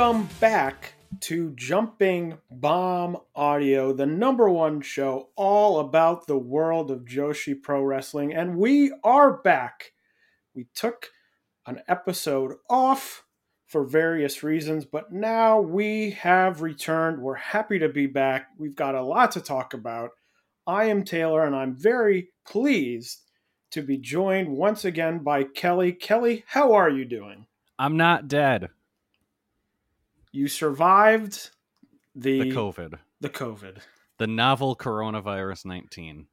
Welcome back to Jumping Bomb Audio, the number one show all about the world of Joshi Pro Wrestling. And we are back. We took an episode off for various reasons, but now we have returned. We're happy to be back. We've got a lot to talk about. I am Taylor, and I'm very pleased to be joined once again by Kelly. Kelly, how are you doing? I'm not dead. You survived the The COVID. the COVID. The novel coronavirus 19.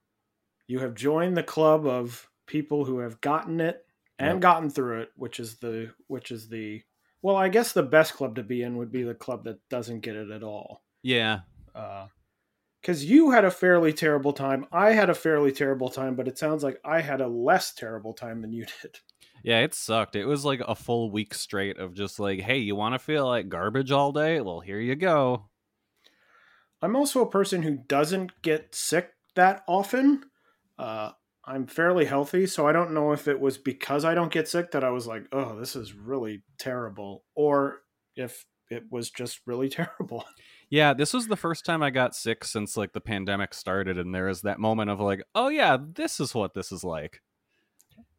You have joined the club of people who have gotten it and Yep. gotten through it, which is the which is the well, I guess the best club to be in would be the club that doesn't get it at all. Yeah. Uh, because you had a fairly terrible time. I had a fairly terrible time, but it sounds like I had a less terrible time than you did. Yeah, it sucked. It was like a full week straight of just like, hey, you want to feel like garbage all day? Well, here you go. I'm also a person who doesn't get sick that often. Uh, I'm fairly healthy, so I don't know if it was because I don't get sick that I was like, oh, this is really terrible, or if it was just really terrible. Yeah, this was the first time I got sick since like the pandemic started, and there was that moment of like, oh yeah, this is what this is like.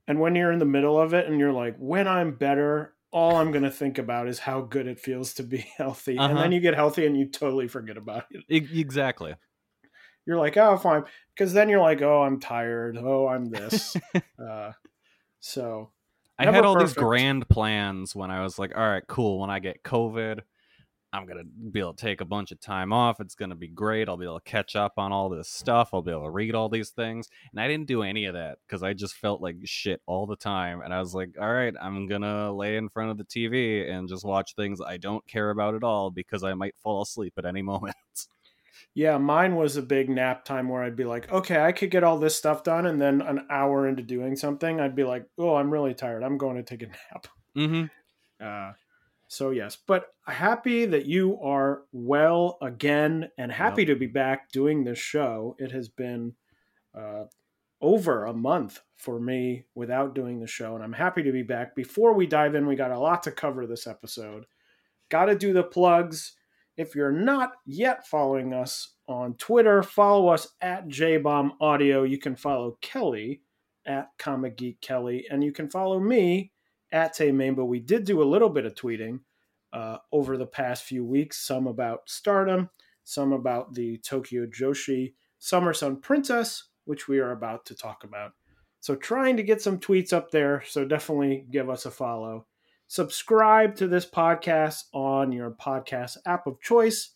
And when you're in the middle of it and you're like, when I'm better, all I'm going to think about is how good it feels to be healthy. And Uh-huh. then you get healthy and you totally forget about it. Exactly. You're like, oh, fine. Because then you're like, oh, I'm tired. Oh, I'm this. uh, so I had all these grand plans when I was like, all right, cool. When I get COVID, I'm going to be able to take a bunch of time off. It's going to be great. I'll be able to catch up on all this stuff. I'll be able to read all these things. And I didn't do any of that because I just felt like shit all the time. And I was like, all right, I'm going to lay in front of the TV and just watch things I don't care about at all because I might fall asleep at any moment. Yeah, mine was a big nap time where I'd be like, okay, I could get all this stuff done. And then an hour into doing something, I'd be like, oh, I'm really tired. I'm going to take a nap. mm-hmm. Uh, so, yes, but happy that you are well again and happy to be back doing this show. It has been uh, over a month for me without doing the show, and I'm happy to be back. Before we dive in, we got a lot to cover this episode. Got to do the plugs. If you're not yet following us on Twitter, follow us at JBomb Audio. You can follow Kelly at Comic Geek Kelly, and you can follow me at Tay But We did do a little bit of tweeting uh, over the past few weeks, some about Stardom, some about the Tokyo Joshi Summer Sun Princess, which we are about to talk about. So trying to get some tweets up there, so definitely give us a follow subscribe to this podcast on your podcast app of choice.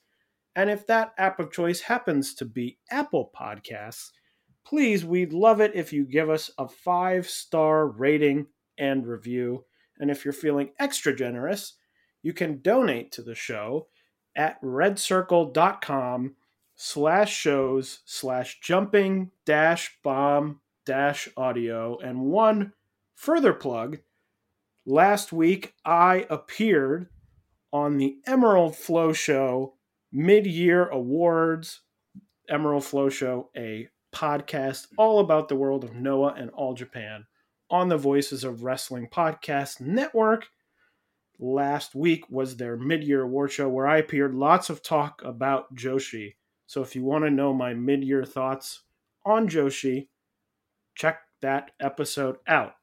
And if that app of choice happens to be Apple Podcasts, please, we'd love it if you give us a five star rating and review. And if you're feeling extra generous, you can donate to the show at redcircle.com slash shows slash jumping dash bomb dash audio. And one further plug last week I appeared on the Emerald Flow Show mid year awards. Emerald Flow Show, a podcast all about the world of Noah and All Japan on the Voices of Wrestling Podcast Network. Last week was their mid year award show where I appeared. Lots of talk about Joshi. So if you want to know my mid year thoughts on Joshi, check that episode out.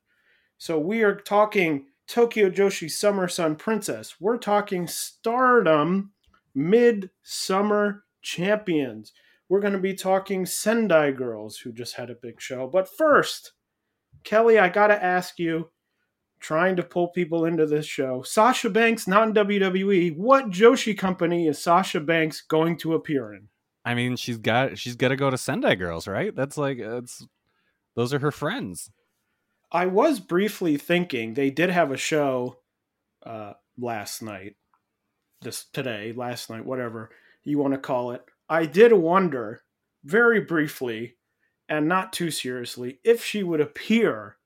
So we are talking Tokyo Joshi Summer Sun Princess. We're talking Stardom Mid Summer Champions. We're going to be talking Sendai Girls, who just had a big show. But first, Kelly, I got to ask you, trying to pull people into this show, Sasha Banks, not in WWE, what Joshi company is Sasha Banks going to appear in? I mean, she's got she's got to go to Sendai Girls, right? That's like it's those are her friends. I was briefly thinking they did have a show uh, last night, this today, last night, whatever you want to call it. I did wonder very briefly and not too seriously if she would appear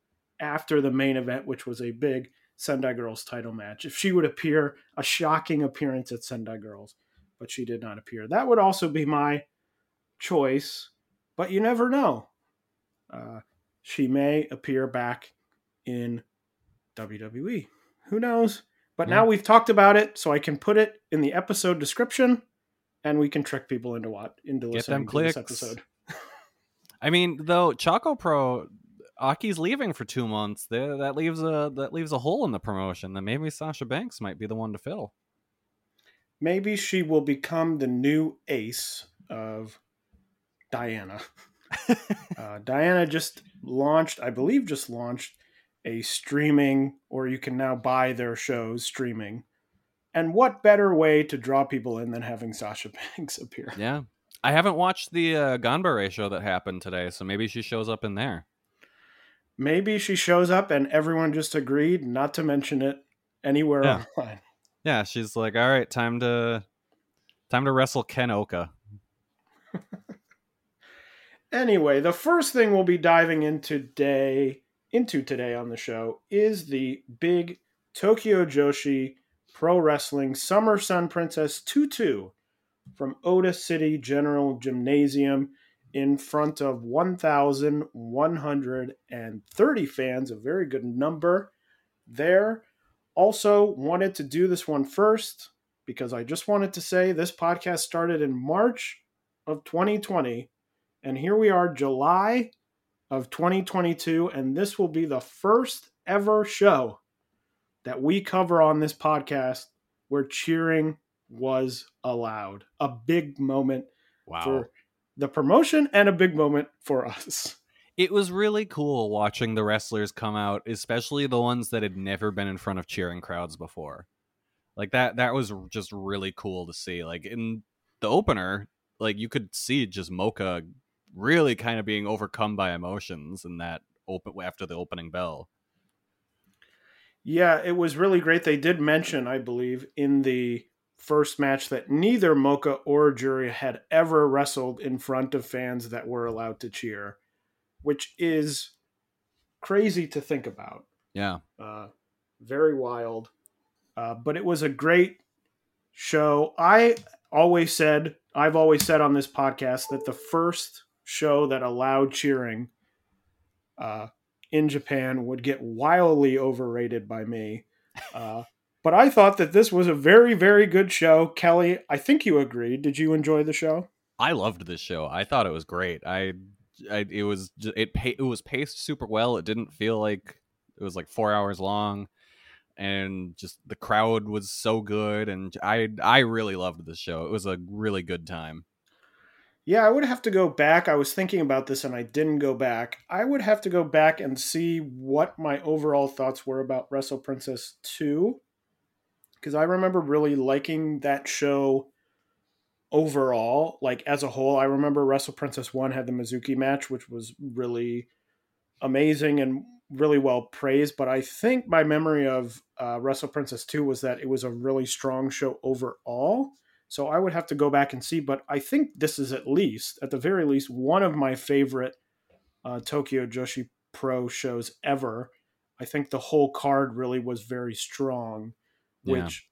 after the main event, which was a big Sendai Girls title match, if she would appear a shocking appearance at Sendai Girls, but she did not appear. That would also be my choice, but you never know. Uh, she may appear back in WWE. Who knows? But yeah. now we've talked about it, so I can put it in the episode description and we can trick people into what into Get listening to this episode. I mean, though Choco Pro Aki's leaving for two months. There, that leaves a that leaves a hole in the promotion. That maybe Sasha Banks might be the one to fill. Maybe she will become the new ace of Diana. uh, Diana just launched, I believe, just launched a streaming, or you can now buy their shows streaming and what better way to draw people in than having Sasha Banks appear? Yeah. I haven't watched the uh, Ganbare show that happened today, so maybe she shows up in there. Maybe she shows up and everyone just agreed not to mention it anywhere yeah. online. Yeah, she's like, "All right, time to time to wrestle Ken Ohka." anyway, the first thing we'll be diving into today into today on the show is the big Tokyo Joshi Pro Wrestling Summer Sun Princess 2 2 from Ota City General Gymnasium in front of 1,130 fans, a very good number there. Also, wanted to do this one first because I just wanted to say this podcast started in March of 2020, and here we are, July of 2022, and this will be the first ever show that we cover on this podcast where cheering was allowed. A big moment wow. for the promotion and a big moment for us. It was really cool watching the wrestlers come out, especially the ones that had never been in front of cheering crowds before. Like that that was just really cool to see. Like in the opener, like you could see just Moka really kind of being overcome by emotions in that open after the opening bell. Yeah, it was really great. They did mention, I believe, in the first match that neither Moka or Juri had ever wrestled in front of fans that were allowed to cheer, which is crazy to think about. Yeah. Uh, very wild. Uh, but it was a great show. I always said, I've always said on this podcast that the first show that allowed cheering uh, in Japan would get wildly overrated by me. Uh, but I thought that this was a very, very good show. Kelly, I think you agreed. Did you enjoy the show? I loved this show. I thought it was great. I, I it was it it was paced super well. It didn't feel like it was like four hours long, and just the crowd was so good. And I I really loved this show. It was a really good time. Yeah, I would have to go back. I was thinking about this and I didn't go back. I would have to go back and see what my overall thoughts were about Wrestle Princess 2. Because I remember really liking that show overall, like as a whole, I remember Wrestle Princess 1 had the Mizuki match, which was really amazing and really well praised. But I think my memory of uh, Wrestle Princess 2 was that it was a really strong show overall. So I would have to go back and see. But I think this is at least, at the very least, one of my favorite uh, Tokyo Joshi Pro shows ever. I think the whole card really was very strong, Yeah. which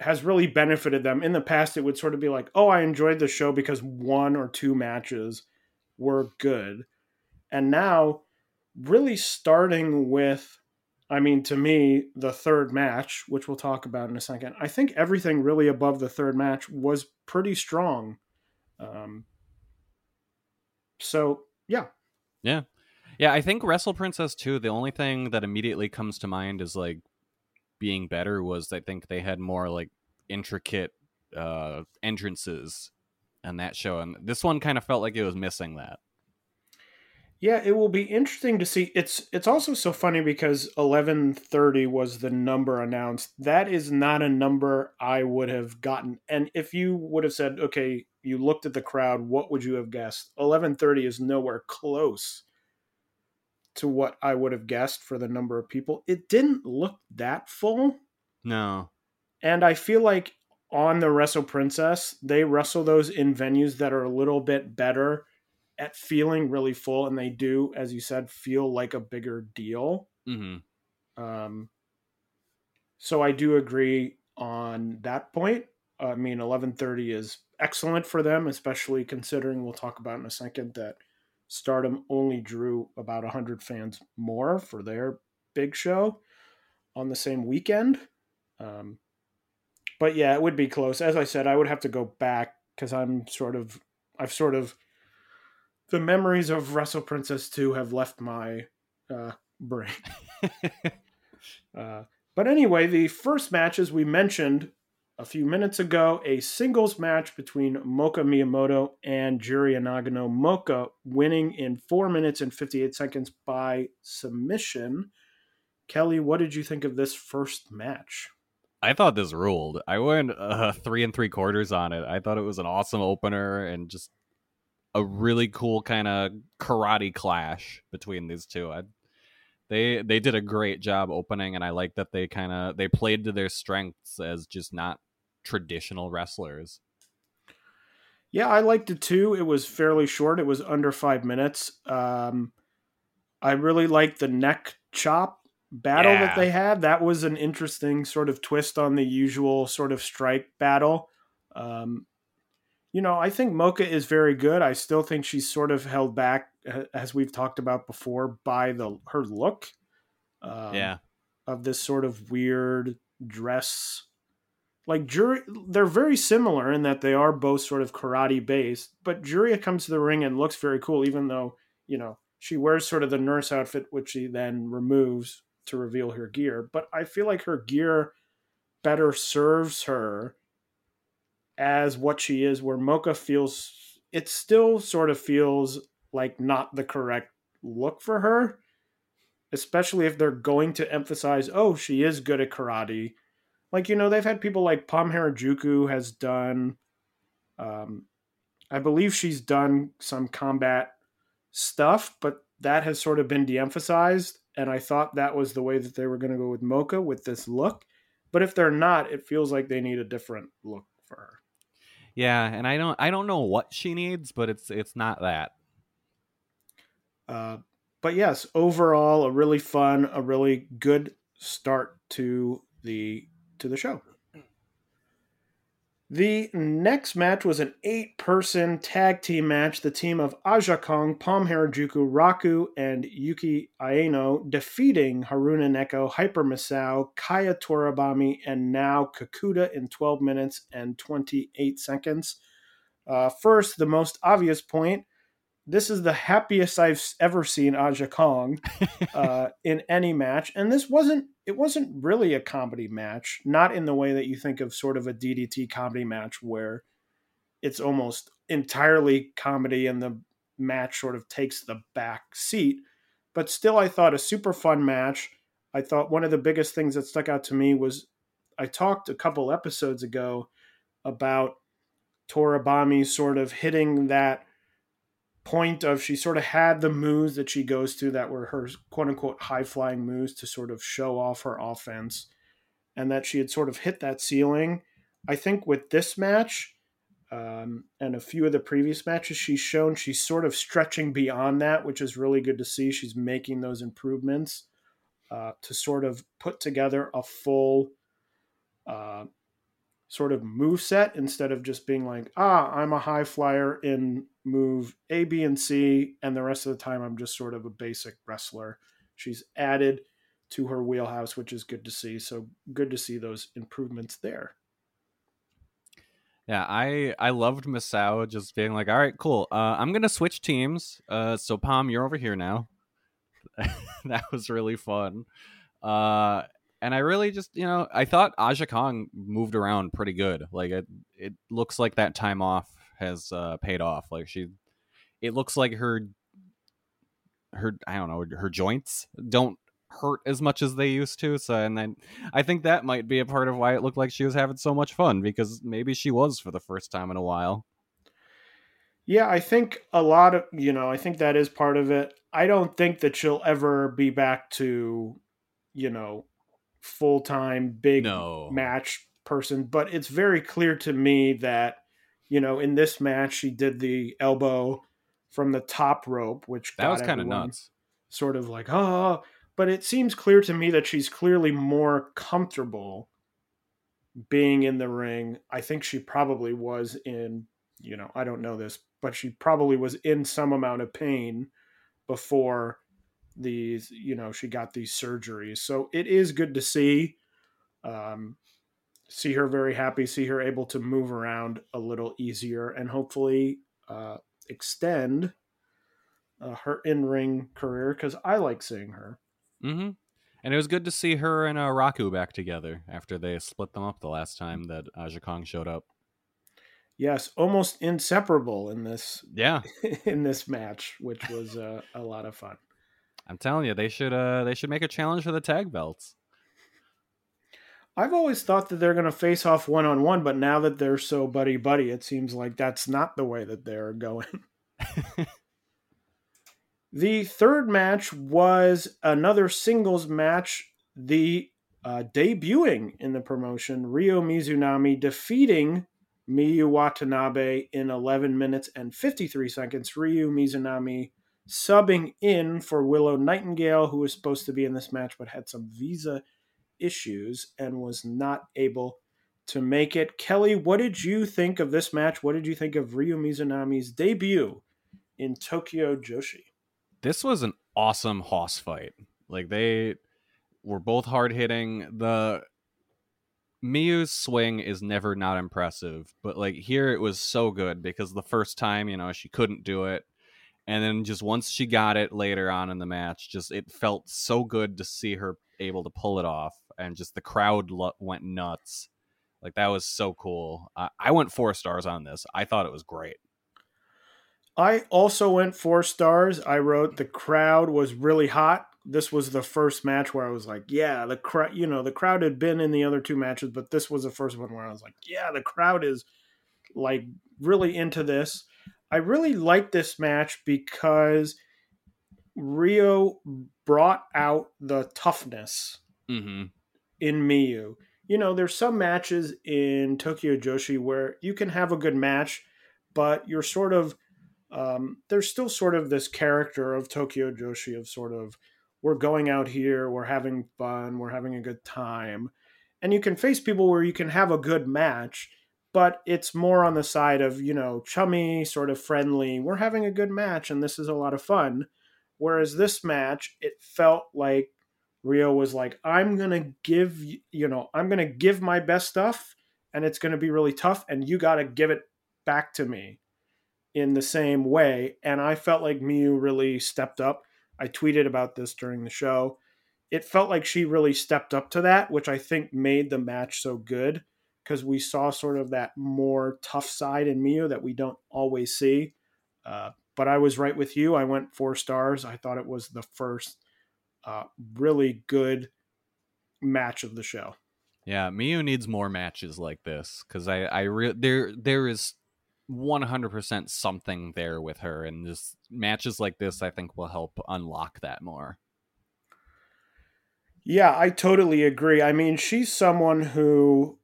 has really benefited them. In the past, it would sort of be like, oh, I enjoyed the show because one or two matches were good. And now, really starting with, I mean, to me, the third match, which we'll talk about in a second, I think everything really above the third match was pretty strong. Um, so, yeah. Yeah. Yeah, I think Wrestle Princess 2, the only thing that immediately comes to mind is like being better was I think they had more like intricate uh entrances on that show and this one kind of felt like it was missing that. Yeah, it will be interesting to see. It's it's also so funny because eleven thirty was the number announced. That is not a number I would have gotten. And if you would have said, okay, you looked at the crowd, what would you have guessed? Eleven thirty is nowhere close to what I would have guessed for the number of people. It didn't look that full. No. And I feel like on the Wrestle Princess, they wrestle those in venues that are a little bit better at feeling really full, and they do, as you said, feel like a bigger deal. Mhm. Um, so I do agree on that point. I mean, eleven thirty is excellent for them, especially considering we'll talk about in a second that Stardom only drew about hundred fans more for their big show on the same weekend. Um, but yeah, it would be close. As I said, I would have to go back because I'm sort of, I've sort of, the memories of Wrestle Princess 2 have left my uh, brain. Uh, but anyway, the first match, as we mentioned a few minutes ago, a singles match between Moka Miyamoto and Juri Nagano. Moka winning in 4 minutes and 58 seconds by submission. Kelly, what did you think of this first match? I thought this ruled. I went uh, three and three quarters on it. I thought it was an awesome opener and just a really cool kind of karate clash between these two. I, they they did a great job opening, and I like that they kind of they played to their strengths as just not traditional wrestlers. Yeah, I liked it too. It was fairly short. It was under five minutes. Um, I really liked the neck chop battle Yeah. that they had. That was an interesting sort of twist on the usual sort of strike battle. Um, you know, I think Moka is very good. I still think she's sort of held back, as we've talked about before, by the her look. Um, yeah, of this sort of weird dress. Like Juri, they're very similar in that they are both sort of karate based. But Juria comes to the ring and looks very cool, even though you know she wears sort of the nurse outfit, which she then removes to reveal her gear. But I feel like her gear better serves her as what she is. Where Moka feels, it still sort of feels like not the correct look for her especially if they're going to emphasize, oh, she is good at karate. Like, you know, they've had people like Pom Harajuku has done, um, I believe she's done some combat stuff, but that has sort of been de emphasized. And I thought that was the way that they were going to go with Moka with this look. But if they're not, it feels like they need a different look for her. yeah, and I don't I don't know what she needs, but it's it's not that. Uh, but yes, overall, a really fun, a really good start to the to the show. The next match was an eight-person tag team match. The team of Aja Kong, Pom Harajuku, Raku, and Yuki Aino defeating Haruna Neko, Hyper Misao, Kaya Toribami, and Nao Kakuta in 12 minutes and 28 seconds. Uh, first, the most obvious point this is the happiest I've ever seen Aja Kong uh, in any match, and this wasn't it wasn't really a comedy match, not in the way that you think of sort of a DDT comedy match where it's almost entirely comedy and the match sort of takes the back seat. But still, I thought a super fun match. I thought one of the biggest things that stuck out to me was I talked a couple episodes ago about Toribami sort of hitting that point of she sort of had the moves that she goes to that were her quote unquote high flying moves to sort of show off her offense and that she had sort of hit that ceiling. I think with this match um, and a few of the previous matches, she's shown she's sort of stretching beyond that, which is really good to see. She's making those improvements uh, to sort of put together a full uh, sort of move set instead of just being like, ah, I'm a high flyer in move A, B, and C, and the rest of the time I'm just sort of a basic wrestler. She's added to her wheelhouse, which is good to see. So good to see those improvements there. Yeah, I I loved Misao just being like, all right, cool. Uh, I'm gonna switch teams. Uh, so Pom, you're over here now. that was really fun. Uh, and I really just, you know, I thought Aja Kong moved around pretty good. Like it, it looks like that time off has uh, paid off. Like she, it looks like her, her, I don't know, her joints don't hurt as much as they used to. So, and then I think that might be a part of why it looked like she was having so much fun because maybe she was for the first time in a while. Yeah, I think a lot of, you know, I think that is part of it. I don't think that she'll ever be back to, you know, full time big no. match person, but it's very clear to me that you know in this match she did the elbow from the top rope, which that was kind of nuts. Sort of like oh, but it seems clear to me that she's clearly more comfortable being in the ring. I think she probably was in, you know, I don't know this, but she probably was in some amount of pain before these you know she got these surgeries so it is good to see um see her very happy see her able to move around a little easier and hopefully uh extend uh, her in-ring career because i like seeing her mm-hmm and it was good to see her and uh, Raku back together after they split them up the last time that Aja Kong showed up. Yes, almost inseparable in this. Yeah, in this match, which was uh, a lot of fun. I'm telling you, they should uh they should make a challenge for the tag belts. I've always thought that they're going to face off one on one, but now that they're so buddy buddy, it seems like that's not the way that they're going. the third match was another singles match. The uh, debuting in the promotion, Ryo Mizunami defeating Miyu Watanabe in 11 minutes and 53 seconds. Ryo Mizunami subbing in for Willow Nightingale, who was supposed to be in this match but had some visa issues and was not able to make it. Kelly, what did you think of this match? What did you think of Ryo Mizunami's debut in Tokyo Joshi? This was an awesome hoss fight. Like they were both hard hitting. The Miyu's swing is never not impressive, but like here it was so good because the first time, you know, she couldn't do it and then just once she got it later on in the match just it felt so good to see her able to pull it off and just the crowd lo- went nuts. Like that was so cool. I went four stars on this. I thought it was great. I also went four stars. I wrote the crowd was really hot. This was the first match where i was like yeah the crowd you know the crowd had been in the other two matches but this was the first one where i was like yeah the crowd is like really into this I really like this match because Ryo brought out the toughness mm-hmm. in Miyu. You know, there's some matches in Tokyo Joshi where you can have a good match, but you're sort of um, there's still sort of this character of Tokyo Joshi of sort of we're going out here, we're having fun, we're having a good time. And you can face people where you can have a good match but it's more on the side of you know chummy sort of friendly we're having a good match and this is a lot of fun. Whereas this match it felt like Ryo was like i'm gonna give you know i'm gonna give my best stuff and it's gonna be really tough and you gotta give it back to me. In the same way and i felt like miyu really stepped up. I tweeted about this during the show. It felt like she really stepped up to that which i think made the match so good because we saw sort of that more tough side in Miyu that we don't always see. Uh, but I was right with you. I went four stars. I thought it was the first uh, really good match of the show. Yeah, Miyu needs more matches like this because I, I re- there there is 100% something there with her and just matches like this I think will help unlock that more. Yeah, I totally agree. I mean, she's someone who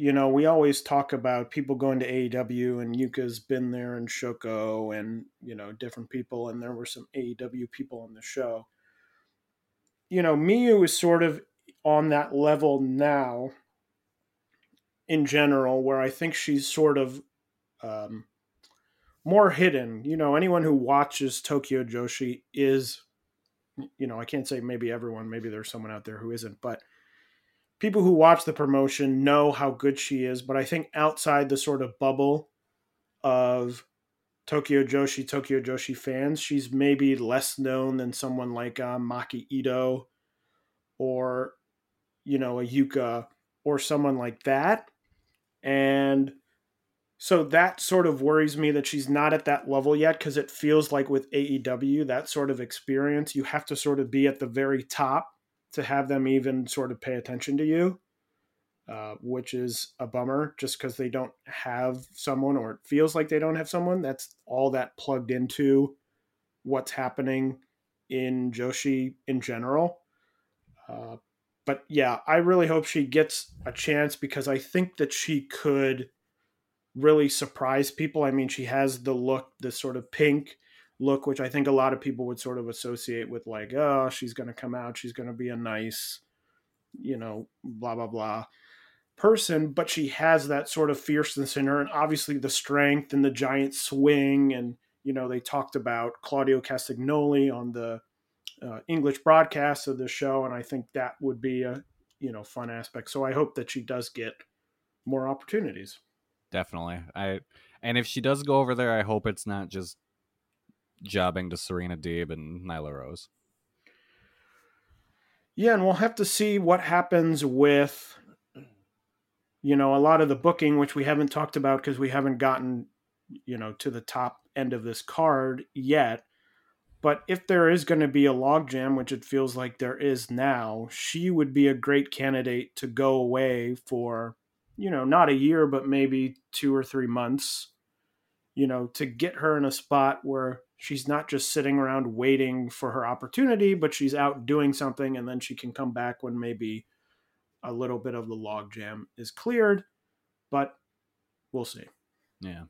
you know, we always talk about people going to AEW and Yuka's been there and Shoko and, you know, different people and there were some AEW people on the show. You know, Miyu is sort of on that level now in general where I think she's sort of um, more hidden. You know, anyone who watches Tokyo Joshi is, you know, I can't say maybe everyone, maybe there's someone out there who isn't, but people who watch the promotion know how good she is. But I think outside the sort of bubble of Tokyo Joshi, Tokyo Joshi fans, she's maybe less known than someone like uh, Maki Ito or, you know, a Yuka or someone like that. And so that sort of worries me that she's not at that level yet because it feels like with AEW, that sort of experience, you have to sort of be at the very top to have them even sort of pay attention to you, uh, which is a bummer just because they don't have someone or it feels like they don't have someone that's all that plugged into what's happening in Joshi in general. Uh, but yeah, I really hope she gets a chance because I think that she could really surprise people. I mean, she has the look, the sort of pink look, which I think a lot of people would sort of associate with like, oh, she's going to come out, she's going to be a nice, you know, blah blah blah person, but she has that sort of fierceness in her, and obviously the strength and the giant swing, and you know, they talked about Claudio Castagnoli on the uh, English broadcast of the show, and I think that would be a you know fun aspect. So I hope that she does get more opportunities definitely. I and if she does go over there, I hope it's not just jobbing to Serena Deeb and Nyla Rose. Yeah, and we'll have to see what happens with you know a lot of the booking which we haven't talked about because we haven't gotten you know to the top end of this card yet but if there is going to be a logjam which it feels like there is now she would be a great candidate to go away for you know, not a year, but maybe two or three months, you know, to get her in a spot where she's not just sitting around waiting for her opportunity, but she's out doing something and then she can come back when maybe a little bit of the logjam is cleared. But we'll see. Yeah.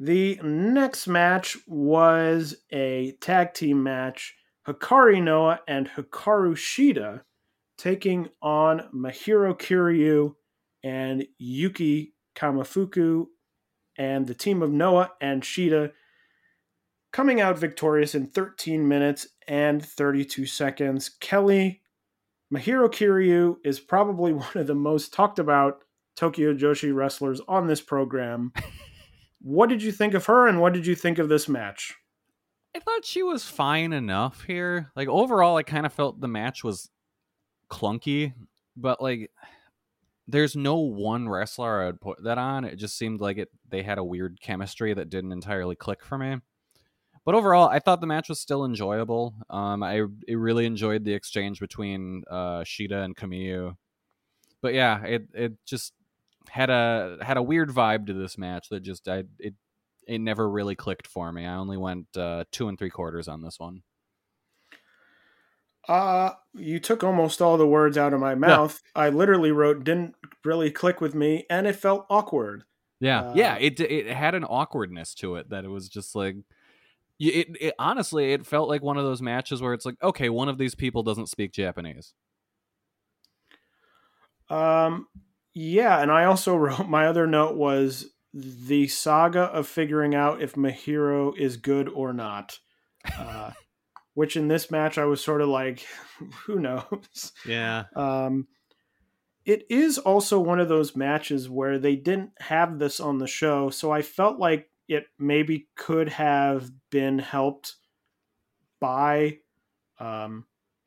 The next match was a tag team match. Hikari Noa and Hikaru Shida taking on Mahiro Kiryu and Yuki Kamifuku and the team of Noa and Shida coming out victorious in 13 minutes and 32 seconds. Kelly Mahiro Kiryu is probably one of the most talked about Tokyo Joshi wrestlers on this program. what did you think of her and what did you think of this match? I thought she was fine enough here. Like overall I kind of felt the match was clunky, but like there's no one wrestler I would put that on. It just seemed like it they had a weird chemistry that didn't entirely click for me. But overall, I thought the match was still enjoyable. Um, I, I really enjoyed the exchange between uh, Shida and Kamiyu. But yeah, it it just had a had a weird vibe to this match that just I it it never really clicked for me. I only went uh, two and three quarters on this one. Uh, you took almost all the words out of my mouth. I literally wrote didn't really click with me and it felt awkward. Yeah. Uh, yeah, it it had an awkwardness to it that it was just like it, it honestly it felt like one of those matches where it's like okay, one of these people doesn't speak Japanese. Um yeah, and I also wrote my other note was the saga of figuring out if Mahiro is good or not. Uh, which in this match I was sort of like, who knows? Yeah. Um, it is also one of those matches where they didn't have this on the show, so I felt like it maybe could have been helped by um,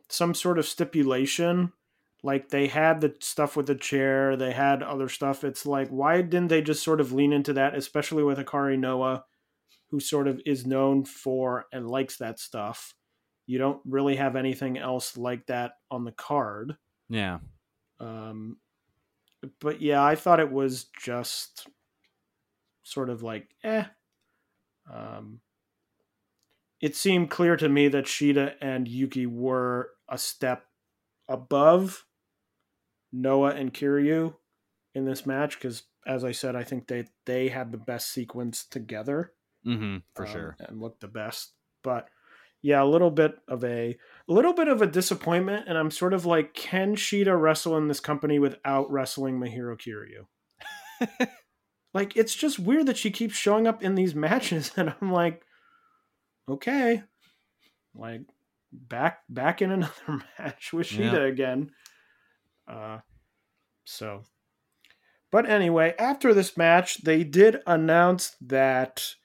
some sort of stipulation. Like they had the stuff with the chair, they had other stuff. It's like, why didn't they just sort of lean into that, especially with Hikari Noa, who sort of is known for and likes that stuff? You don't really have anything else like that on the card. Yeah. Um, but yeah, I thought it was just sort of like eh. Um, it seemed clear to me that Shida and Yuki were a step above Noa and Kiryu in this match because, as I said, I think they they had the best sequence together. Mm-hmm, for um, sure. and looked the best. But yeah, a little bit of a a little bit of a disappointment, and I'm sort of like, can Shida wrestle in this company without wrestling Mahiro Kiryu? like, it's just weird that she keeps showing up in these matches, and I'm like, okay, like back back in another match with Shida Yeah. again. Uh, so, but anyway, after this match, they did announce that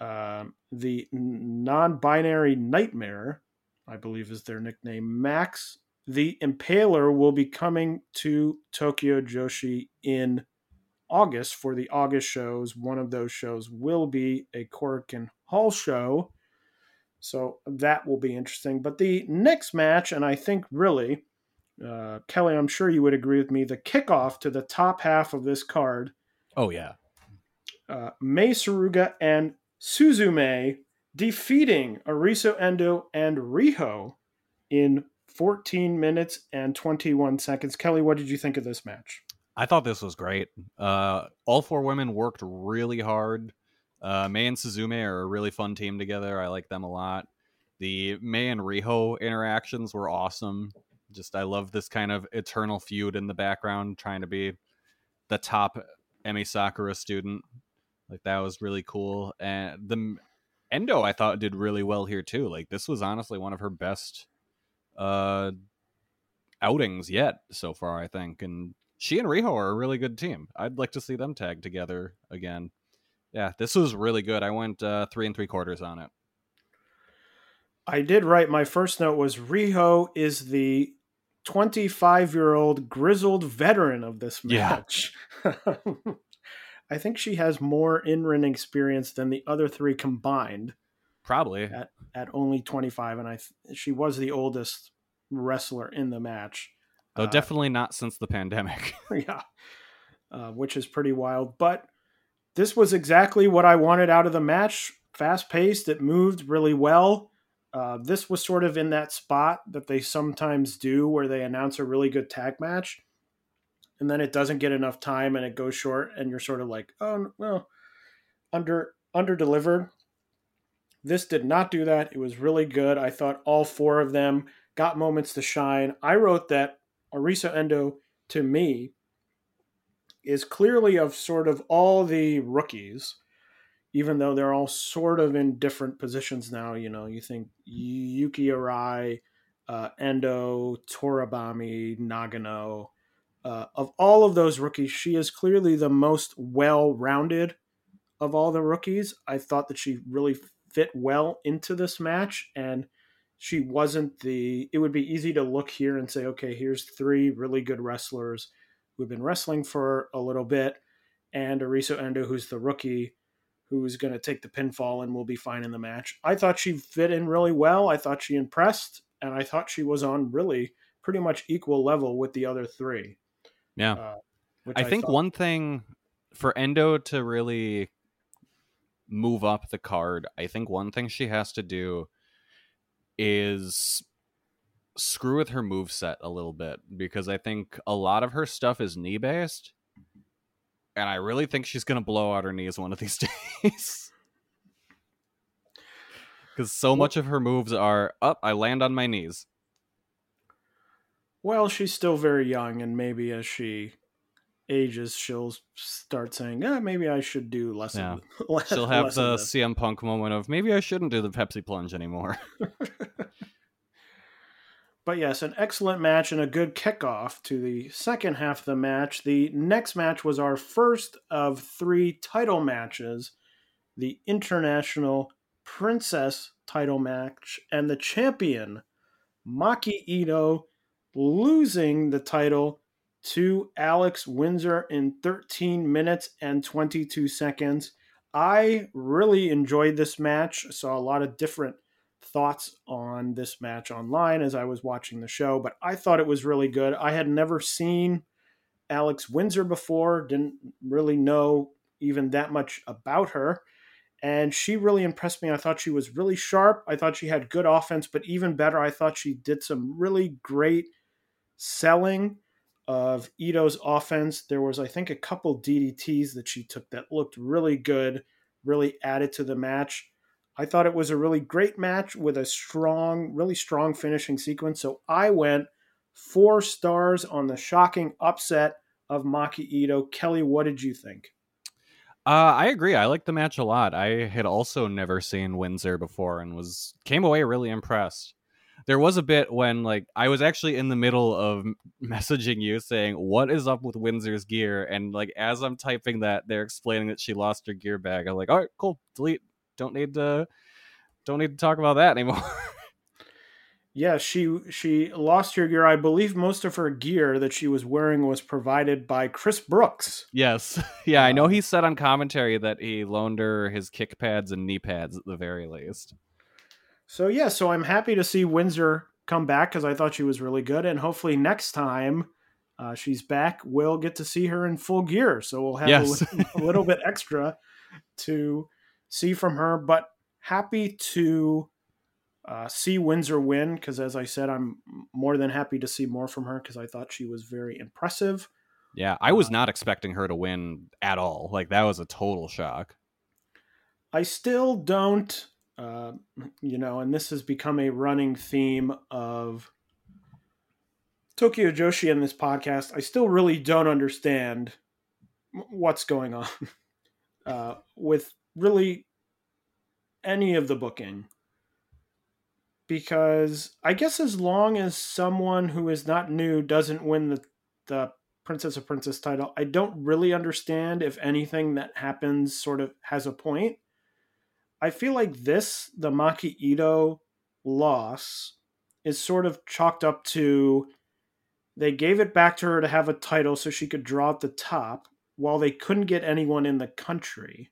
um, the non-binary nightmare, I believe is their nickname, Max the Impaler, will be coming to Tokyo Joshi in August for the August shows. One of those shows will be a Korakuen Hall show. So that will be interesting. But the next match, and I think really, uh, Kelly, I'm sure you would agree with me, the kickoff to the top half of this card Oh yeah. uh, Mei Suruga and Suzume defeating Arisu Endo and Riho in 14 minutes and 21 seconds. Kelly, what did you think of this match? I thought this was great. Uh, all four women worked really hard. Uh, Mei and Suzume are a really fun team together. I like them a lot. The Mei and Riho interactions were awesome. Just I love this kind of eternal feud in the background, trying to be the top Emi Sakura student. Like that was really cool. And the Endo I thought did really well here too. Like this was honestly one of her best uh outings yet so far, I think. And she and Riho are a really good team. I'd like to see them tag together again. Yeah, this was really good. I went uh, three and three quarters on it. I did write my first note was Riho is the 25 year old grizzled veteran of this Yeah. match. I think she has more in ring experience than the other three combined. Probably. at only 25 and I th- she was the oldest wrestler in the match. Though Uh, definitely not since the pandemic. yeah. Uh, which is pretty wild, but this was exactly what I wanted out of the match. Fast paced, it moved really well. Uh, this was sort of in that spot that they sometimes do where they announce a really good tag match and then it doesn't get enough time and it goes short and you're sort of like, "Oh, well, under under delivered." This did not do that. It was really good. I thought all four of them got moments to shine. I wrote that Arisu Endo to me is clearly of sort of all the rookies, even though they're all sort of in different positions now. You know, you think Yuki Arai, uh, Endo, Toribami, Nagano. Uh, of all of those rookies, she is clearly the most well rounded of all the rookies. I thought that she really fit well into this match and she wasn't the it would be easy to look here and say okay here's three really good wrestlers who've been wrestling for a little bit and Arisu Endo who's the rookie who's going to take the pinfall and will be fine in the match. I thought she fit in really well. I thought she impressed and I thought she was on really pretty much equal level with the other three. Yeah. Uh, which I think thought- one thing for Endo to really move up the card, I think one thing she has to do is screw with her move set a little bit because I think a lot of her stuff is knee based. And I really think she's to blow out her knees one of these days. Because so much of her moves are up, I land on my knees. Well, she's still very young, and maybe as she ages, she'll start saying, "Ah, maybe I should do less." Yeah. Of, less She'll have the. CM Punk moment of maybe I shouldn't do the Pepsi plunge anymore. But yes, an excellent match and a good kickoff to the second half of the match. The next match was our first of three title matches the International Princess title match, and the champion, Maki Ito, losing the title to Alex Windsor in 13 minutes and 22 seconds. I really enjoyed this match. Saw a lot of different thoughts on this match online as I was watching the show, but I thought it was really good. I had never seen Alex Windsor before, didn't really know even that much about her. And she really impressed me. I thought she was really sharp. I thought she had good offense, but even better, I thought she did some really great selling of Ito's offense. There was, I think, a couple DDTs that she took that looked really good, really added to the match. I thought it was a really great match with a strong, really strong finishing sequence. So I went four stars on the shocking upset of Maki Ito. Kelly, what did you think? Uh, I agree. I liked the match a lot. I had also never seen Windsor before and was came away really impressed there was a bit when like I was actually in the middle of messaging you saying what is up with Windsor's gear, and like as I'm typing that, they're explaining that she lost her gear bag. I'm like, all right, cool, delete. Don't need to, don't need to talk about that anymore. yeah, she she lost her gear. I believe most of her gear that she was wearing was provided by Chris Brooks. Yes, yeah, I know. Um, he said on commentary that he loaned her his kick pads and knee pads at the very least. So yeah, so I'm happy to see Windsor come back because I thought she was really good, and hopefully next time uh, she's back, we'll get to see her in full gear. So we'll have yes. a, little, a little bit extra to see from her. But happy to uh, see Windsor win because, as I said, I'm more than happy to see more from her because I thought she was very impressive. Yeah, I was uh, not expecting her to win at all. Like that was a total shock. I still don't uh, you know, and this has become a running theme of Tokyo Joshi in this podcast. I still really don't understand what's going on uh, with really any of the booking. Because I guess as long as someone who is not new doesn't win the, the Princess of Princess title, I don't really understand if anything that happens sort of has a point I feel like this, the Maki Ito loss, is sort of chalked up to they gave it back to her to have a title so she could draw at the top while they couldn't get anyone in the country.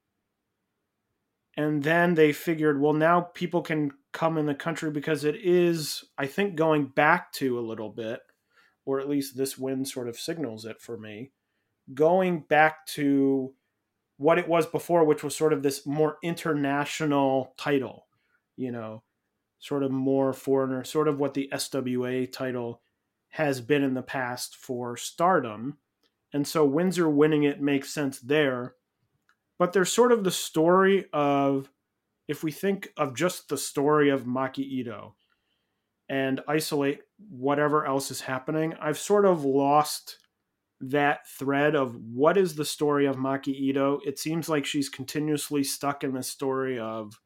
And then they figured, well, now people can come in the country because it is, I think, going back to a little bit, or at least this win sort of signals it for me, going back to what it was before, which was sort of this more international title, you know, sort of more foreigner, sort of what the SWA title has been in the past for stardom. And so Windsor winning it makes sense there. But there's sort of the story of, if we think of just the story of Maki Ito and isolate whatever else is happening, I've sort of lost that thread of what is the story of Maki Ito. It seems like she's continuously stuck in the story of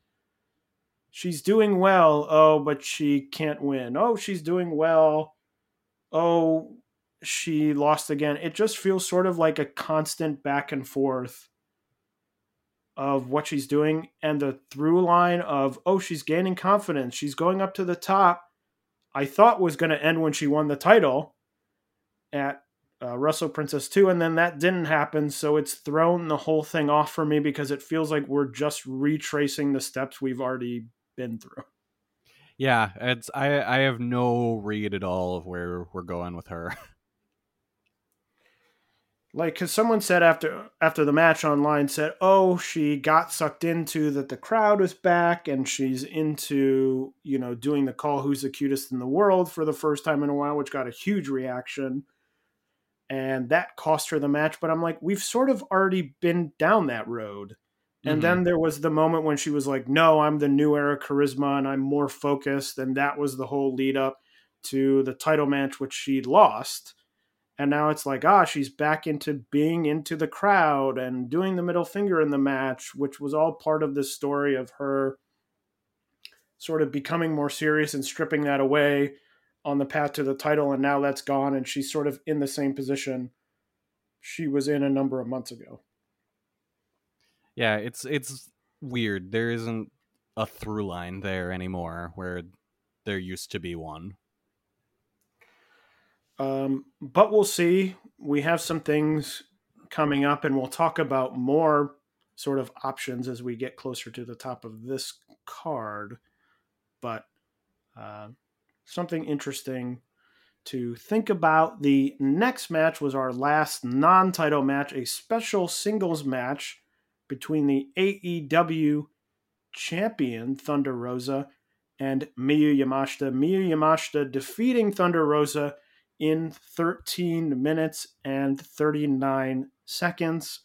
she's doing well, oh, but she can't win. Oh, she's doing well. Oh, she lost again. It just feels sort of like a constant back and forth of what she's doing and the through line of oh, she's gaining confidence. She's going up to the top. I thought was going to end when she won the title at uh, Wrestle Princess 2, and then that didn't happen. So it's thrown the whole thing off for me because it feels like we're just retracing the steps we've already been through. Yeah, it's I I have no read at all of where we're going with her. like because someone said after after the match online said oh she got sucked into that the crowd was back and she's into you know doing the call who's the cutest in the world for the first time in a while which got a huge reaction and that cost her the match. But I'm like, we've sort of already been down that road. And mm-hmm. then there was the moment when she was like, no, I'm the new era charisma and I'm more focused. And that was the whole lead up to the title match, which she lost. And now it's like, ah, she's back into being into the crowd and doing the middle finger in the match, which was all part of this story of her sort of becoming more serious and stripping that away on the path to the title, and now that's gone, and she's sort of in the same position she was in a number of months ago. Yeah, it's it's weird. There isn't a through line there anymore where there used to be one. Um, but we'll see. We have some things coming up, and we'll talk about more sort of options as we get closer to the top of this card. But uh, something interesting to think about. The next match was our last non title match, a special singles match between the AEW champion Thunder Rosa and Miyu Yamashita. Miyu Yamashita defeating Thunder Rosa in 13 minutes and 39 seconds.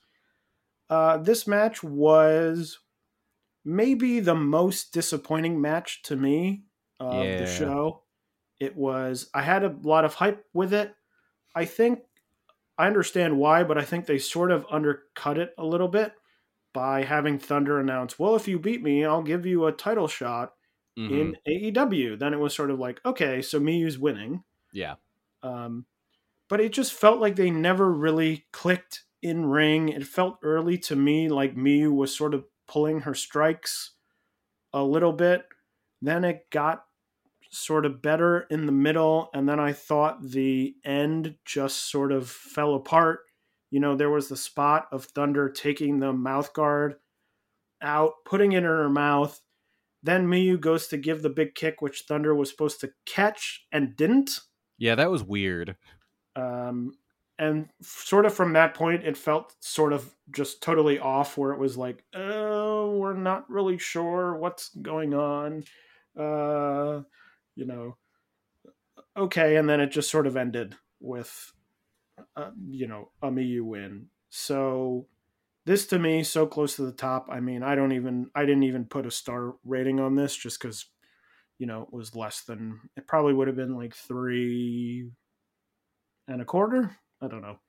Uh, this match was maybe the most disappointing match to me of Yeah. the show. It was, I had a lot of hype with it. I think I understand why, but I think they sort of undercut it a little bit by having Thunder announce, well, if you beat me, I'll give you a title shot Mhm. in AEW. Then it was sort of like, okay, so Miyu's winning. yeah. Um, but it just felt like they never really clicked in ring. It felt early to me like Miyu was sort of pulling her strikes a little bit. Then it got sort of better in the middle, and then I thought the end just sort of fell apart. You know, there was the spot of Thunder taking the mouth guard out, putting it in her mouth. Then Miyu goes to give the big kick, which Thunder was supposed to catch and didn't. Yeah, that was weird. Um, and sort of from that point, it felt sort of just totally off, where it was like, oh, we're not really sure what's going on. Uh, you know, okay. And then it just sort of ended with, uh, you know, a Miyu win. So this to me, so close to the top. I mean, I don't even, I didn't even put a star rating on this just because, you know, it was less than, it probably would have been like three and a quarter. I don't know.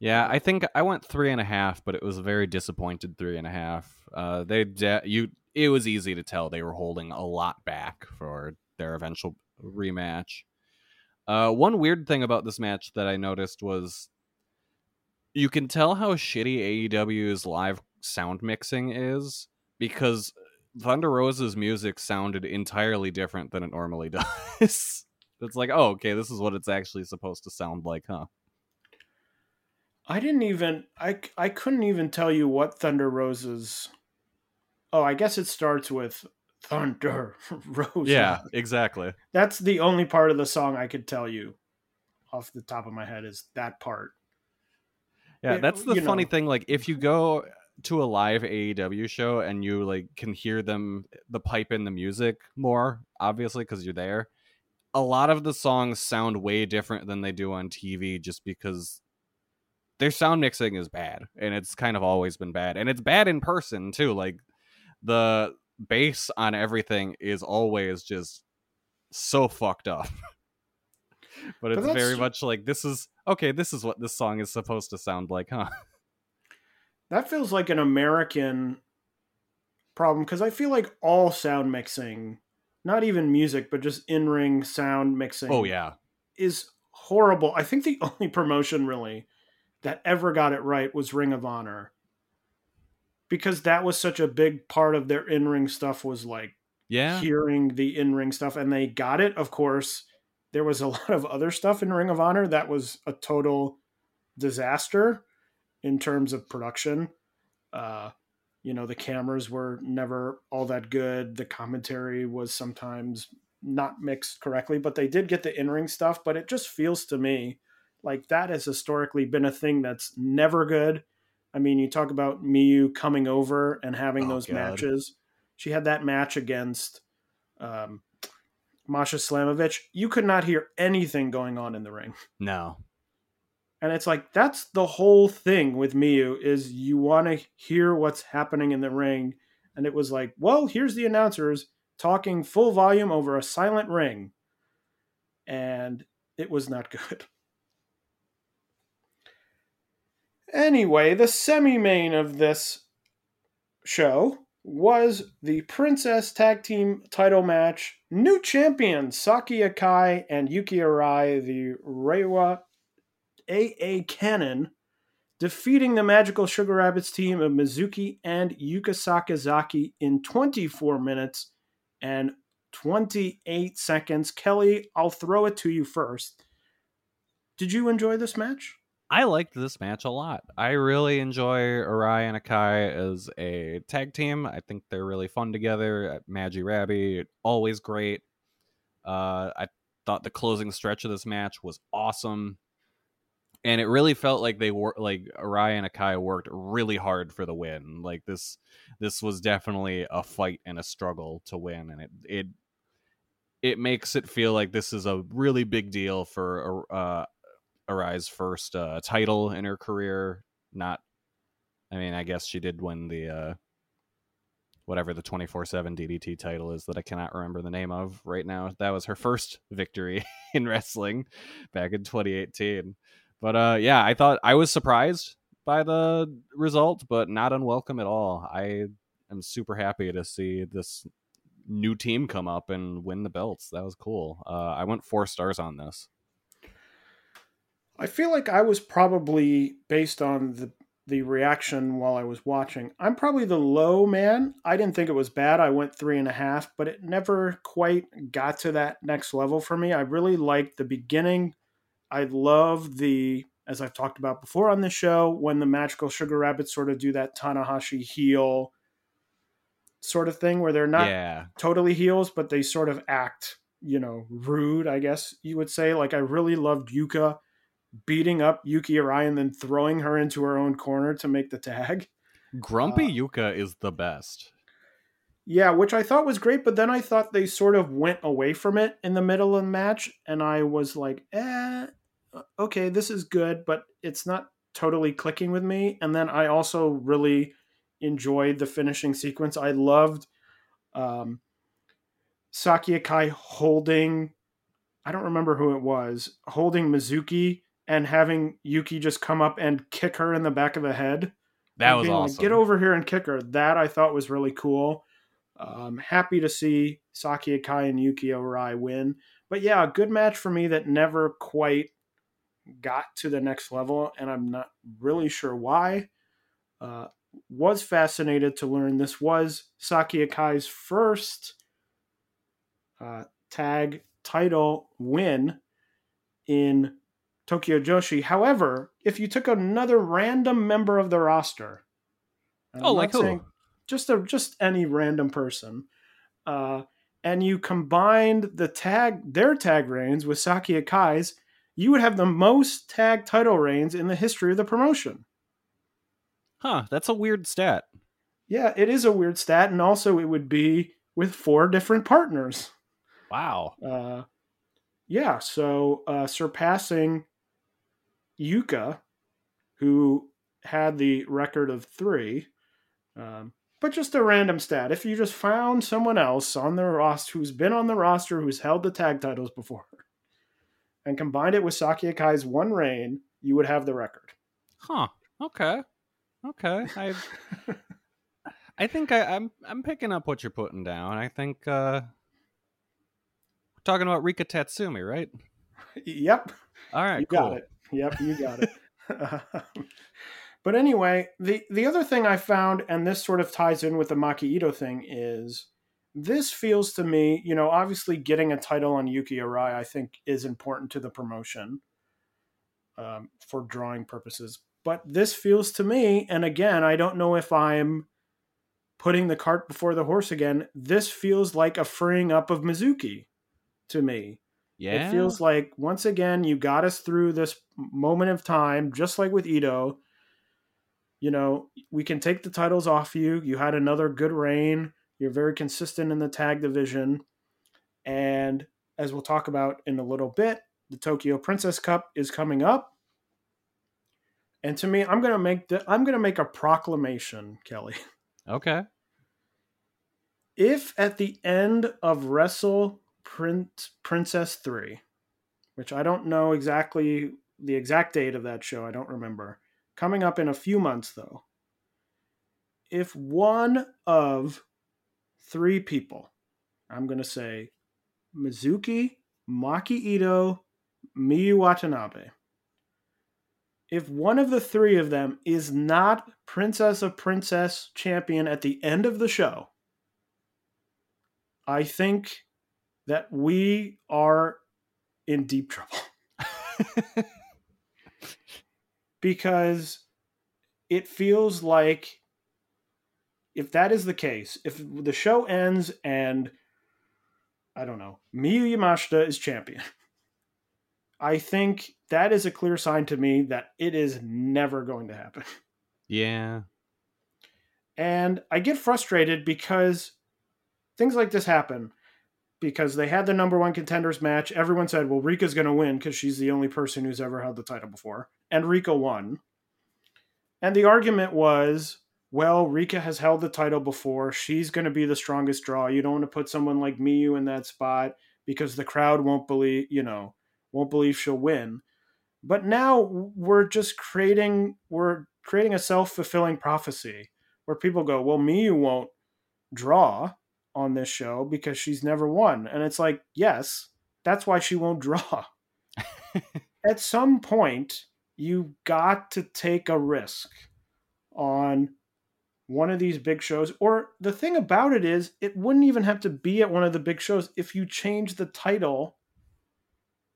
Yeah, I think I went three and a half, but it was a very disappointed three and a half. Uh, they de- you it was easy to tell they were holding a lot back for their eventual rematch. Uh, one weird thing about this match that I noticed was you can tell how shitty AEW's live sound mixing is because Thunder Rosa's music sounded entirely different than it normally does. it's like, oh, okay, this is what it's actually supposed to sound like, huh? I didn't even I I couldn't even tell you what Thunder Rosa's. Oh, I guess it starts with Thunder Rosa. Yeah, exactly. that's the only part of the song I could tell you off the top of my head is that part. Yeah, It- that's the funny know. thing. Like, if you go to a live AEW show and you like can hear them, the pipe in the music more, obviously because you're there. A lot of the songs sound way different than they do on TV, just because their sound mixing is bad, and it's kind of always been bad, and it's bad in person too. Like the bass on everything is always just so fucked up. but it's very much like this is okay. This is what this song is supposed to sound like, huh? That feels like an American problem because I feel like all sound mixing, not even music, but just in ring sound mixing. Oh yeah, is horrible. I think the only promotion really that ever got it right was Ring of Honor. Because that was such a big part of their in-ring stuff was like yeah. hearing the in-ring stuff and they got it. Of course, there was a lot of other stuff in Ring of Honor that was a total disaster in terms of production. Uh you know, the cameras were never all that good. The commentary was sometimes not mixed correctly, but they did get the in ring stuff. But it just feels to me like that has historically been a thing that's never good. I mean, you talk about Miyu coming over and having Oh, those God. matches. She had that match against um, Masha Slamovich. You could not hear anything going on in the ring. No. And it's like that's the whole thing with Miyu is you want to hear what's happening in the ring. And it was like, well, here's the announcers talking full volume over a silent ring. And it was not good. Anyway, the semi main of this show was the Princess Tag Team title match. New champions Saki Akai and Yuki Arai, the Reiwa AA Cannon, defeating the Magical Sugar Rabbits team of Mizuki and Yuka Sakazaki in 24 minutes and 28 seconds. Kelly, I'll throw it to you first. Did you enjoy this match? I liked this match a lot. I really enjoy Arai and Akai as a tag team. I think they're really fun together. Magi Rabby, always great. Uh, I thought the closing stretch of this match was awesome. and it really felt like they were like Arai and Akai worked really hard for the win. Like this, this was definitely a fight and a struggle to win, and it it it makes it feel like this is a really big deal for uh, Arai's first uh, title in her career. Not, I mean, I guess she did win the uh, whatever the 24/7 DDT title is that I cannot remember the name of right now. That was her first victory in wrestling back in 2018. But uh yeah, I thought I was surprised by the result, but not unwelcome at all. I am super happy to see this new team come up and win the belts. That was cool. Uh, I went four stars on this. I feel like I was probably based on the the reaction while I was watching. I'm probably the low man. I didn't think it was bad. I went three and a half, but it never quite got to that next level for me. I really liked the beginning. I love the, as I've talked about before on the show, when the magical sugar rabbits sort of do that Tanahashi heel sort of thing where they're not yeah. totally heels, but they sort of act, you know, rude, I guess you would say. Like I really loved Yuka beating up Yuki and then throwing her into her own corner to make the tag. Grumpy uh, Yuka is the best. Yeah, which I thought was great, but then I thought they sort of went away from it in the middle of the match, and I was like, eh, okay, this is good, but it's not totally clicking with me. And then I also really enjoyed the finishing sequence. I loved um, Saki Akai holding, I don't remember who it was, holding Mizuki and having Yuki just come up and kick her in the back of the head. That was awesome. Like, Get over here and kick her. That I thought was really cool. Um, happy to see Saki Akai and Yuki Arai win. But yeah, a good match for me that never quite got to the next level, and I'm not really sure why. Uh, was fascinated to learn this was Saki Akai's first uh, tag title win in Tokyo Joshi. However, if you took another random member of the roster, oh, like who? Just a just any random person, uh, and you combined the tag their tag reigns with Saki Akai's, you would have the most tag title reigns in the history of the promotion. Huh, that's a weird stat. Yeah, it is a weird stat, and also it would be with four different partners. Wow. Uh, yeah, so uh, surpassing Yuka, who had the record of three. Um, but just a random stat. If you just found someone else on the roster who's been on the roster who's held the tag titles before and combined it with Saki Akai's one reign, you would have the record. Huh. Okay. Okay. I I think I, am I'm, I'm picking up what you're putting down. I think uh we're talking about Rika Tatsumi, right? Yep. All right. You cool. got it. Yep, you got it. but anyway, the the other thing I found, and this sort of ties in with the Maki Ito thing, is this feels to me, you know, obviously getting a title on Yuki Arai, I think, is important to the promotion um, for drawing purposes. But this feels to me, and again, I don't know if I'm putting the cart before the horse again. This feels like a freeing up of Mizuki to me. Yeah. It feels like once again you got us through this moment of time, just like with Ito. You know, we can take the titles off you. You had another good reign. You're very consistent in the tag division. And as we'll talk about in a little bit, the Tokyo Princess Cup is coming up. And to me, I'm gonna make the I'm gonna make a proclamation, Kelly. Okay. If at the end of Wrestle Prince Princess 3, which I don't know exactly the exact date of that show, I don't remember. Coming up in a few months though. If one of three people, I'm going to say Mizuki, Maki Ito, Miyu Watanabe. If one of the three of them is not Princess of Princess champion at the end of the show, I think that we are in deep trouble. because it feels like if that is the case, if the show ends and I don't know, Miyu Yamashita is champion, I think that is a clear sign to me that it is never going to happen. Yeah. And I get frustrated because things like this happen because they had the number one contenders match. Everyone said, well, Rika's going to win because she's the only person who's ever held the title before. And Rika won. And the argument was, well, Rika has held the title before. She's going to be the strongest draw. You don't want to put someone like Miyu in that spot because the crowd won't believe, you know, won't believe she'll win. But now we're just creating we're creating a self-fulfilling prophecy where people go, "Well, Miyu won't draw on this show because she's never won." And it's like, "Yes, that's why she won't draw." At some point, you got to take a risk on one of these big shows. Or the thing about it is, it wouldn't even have to be at one of the big shows if you change the title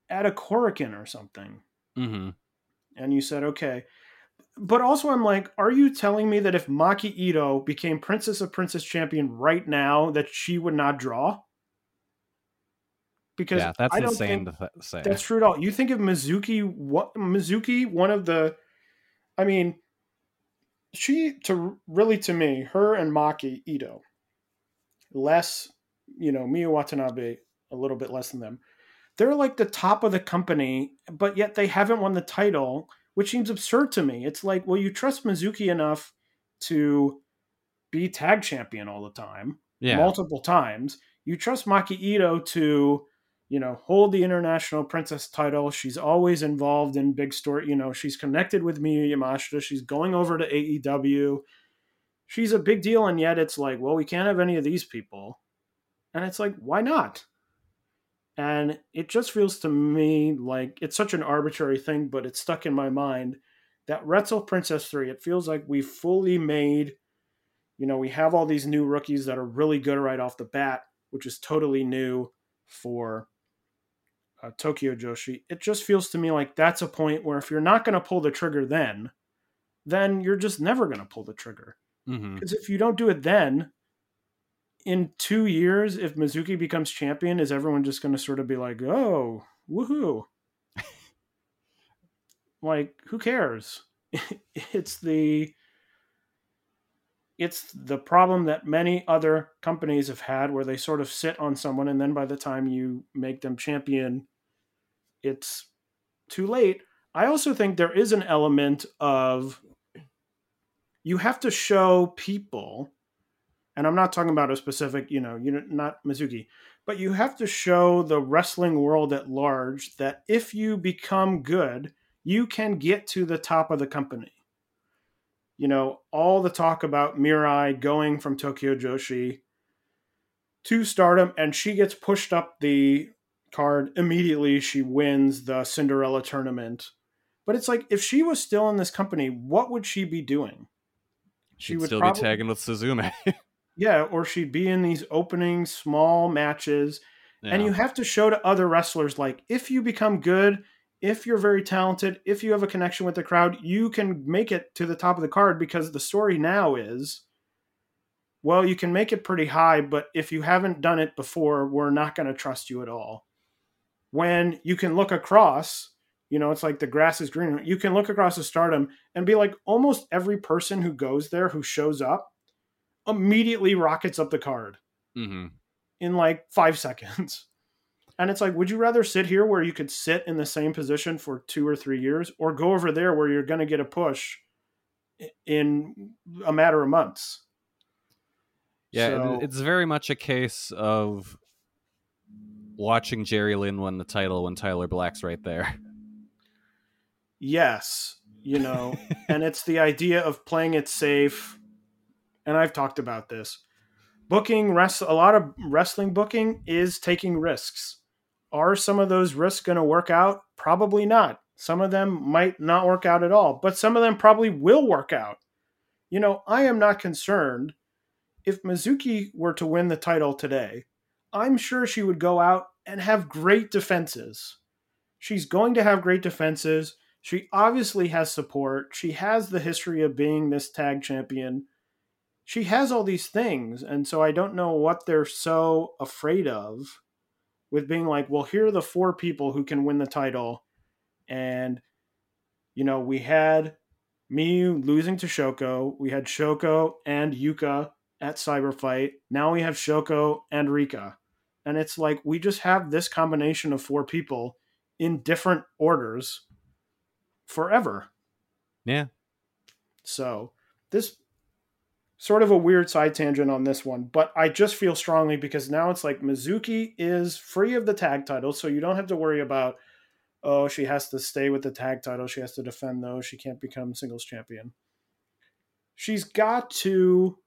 at a Korakuen or something. Mm-hmm. And you said, okay. But also, I'm like, are you telling me that if Maki Ito became Princess of Princess Champion right now, that she would not draw? Because yeah, that's I don't insane to th- say. that's true at all. You think of Mizuki, what Mizuki, one of the, I mean, she to really to me, her and Maki Ito, less, you know, Miyu Watanabe a little bit less than them. They're like the top of the company, but yet they haven't won the title, which seems absurd to me. It's like, well, you trust Mizuki enough to be tag champion all the time, yeah. multiple times. You trust Maki Ito to, you know, hold the international princess title. She's always involved in big story. You know, she's connected with Miyu Yamashita. She's going over to AEW. She's a big deal, and yet it's like, well, we can't have any of these people. And it's like, why not? And it just feels to me like it's such an arbitrary thing, but it's stuck in my mind that Wrestle Princess 3, it feels like we fully made, you know, we have all these new rookies that are really good right off the bat, which is totally new for uh, Tokyo Joshi. It just feels to me like that's a point where if you're not going to pull the trigger then, then you're just never going to pull the trigger. Mm-hmm. Because if you don't do it then, in two years, if Mizuki becomes champion, is everyone just going to sort of be like, oh, woohoo? like, who cares? it's the it's the problem that many other companies have had where they sort of sit on someone and then by the time you make them champion it's too late i also think there is an element of you have to show people and I'm not talking about a specific, you know, you not Mizuki, but you have to show the wrestling world at large that if you become good, you can get to the top of the company. You know, all the talk about Mirai going from Tokyo Joshi to stardom, and she gets pushed up the card immediately. She wins the Cinderella tournament. But it's like, if she was still in this company, what would she be doing? She would still probably... be tagging with Suzume. Yeah, or she'd be in these opening small matches. Yeah. And you have to show to other wrestlers like if you become good, if you're very talented, if you have a connection with the crowd, you can make it to the top of the card because the story now is well, you can make it pretty high, but if you haven't done it before, we're not going to trust you at all. When you can look across, you know, it's like the grass is greener. You can look across the stardom and be like almost every person who goes there who shows up immediately rockets up the card mm-hmm. in like five seconds. And it's like, would you rather sit here where you could sit in the same position for two or three years, or go over there where you're going to get a push in a matter of months? Yeah, so, it's very much a case of watching Jerry Lynn win the title when Tyler Black's right there. Yes, you know, and it's the idea of playing it safe and I've talked about this. Booking rest a lot of wrestling booking is taking risks. Are some of those risks going to work out? Probably not. Some of them might not work out at all, but some of them probably will work out. You know, I am not concerned if Mizuki were to win the title today. I'm sure she would go out and have great defenses. She's going to have great defenses. She obviously has support. She has the history of being this tag champion she has all these things and so i don't know what they're so afraid of with being like well here are the four people who can win the title And, you know, we had Miyu losing to Shoko. We had Shoko and Yuka at Cyber Fight. Now we have Shoko and Rika. And it's like we just have this combination of four people in different orders forever. Yeah. So this sort of a weird side tangent on this one, but I just feel strongly because now it's like Mizuki is free of the tag title, so you don't have to worry about oh she has to stay with the tag title, she has to defend those, she can't become singles champion. She's got to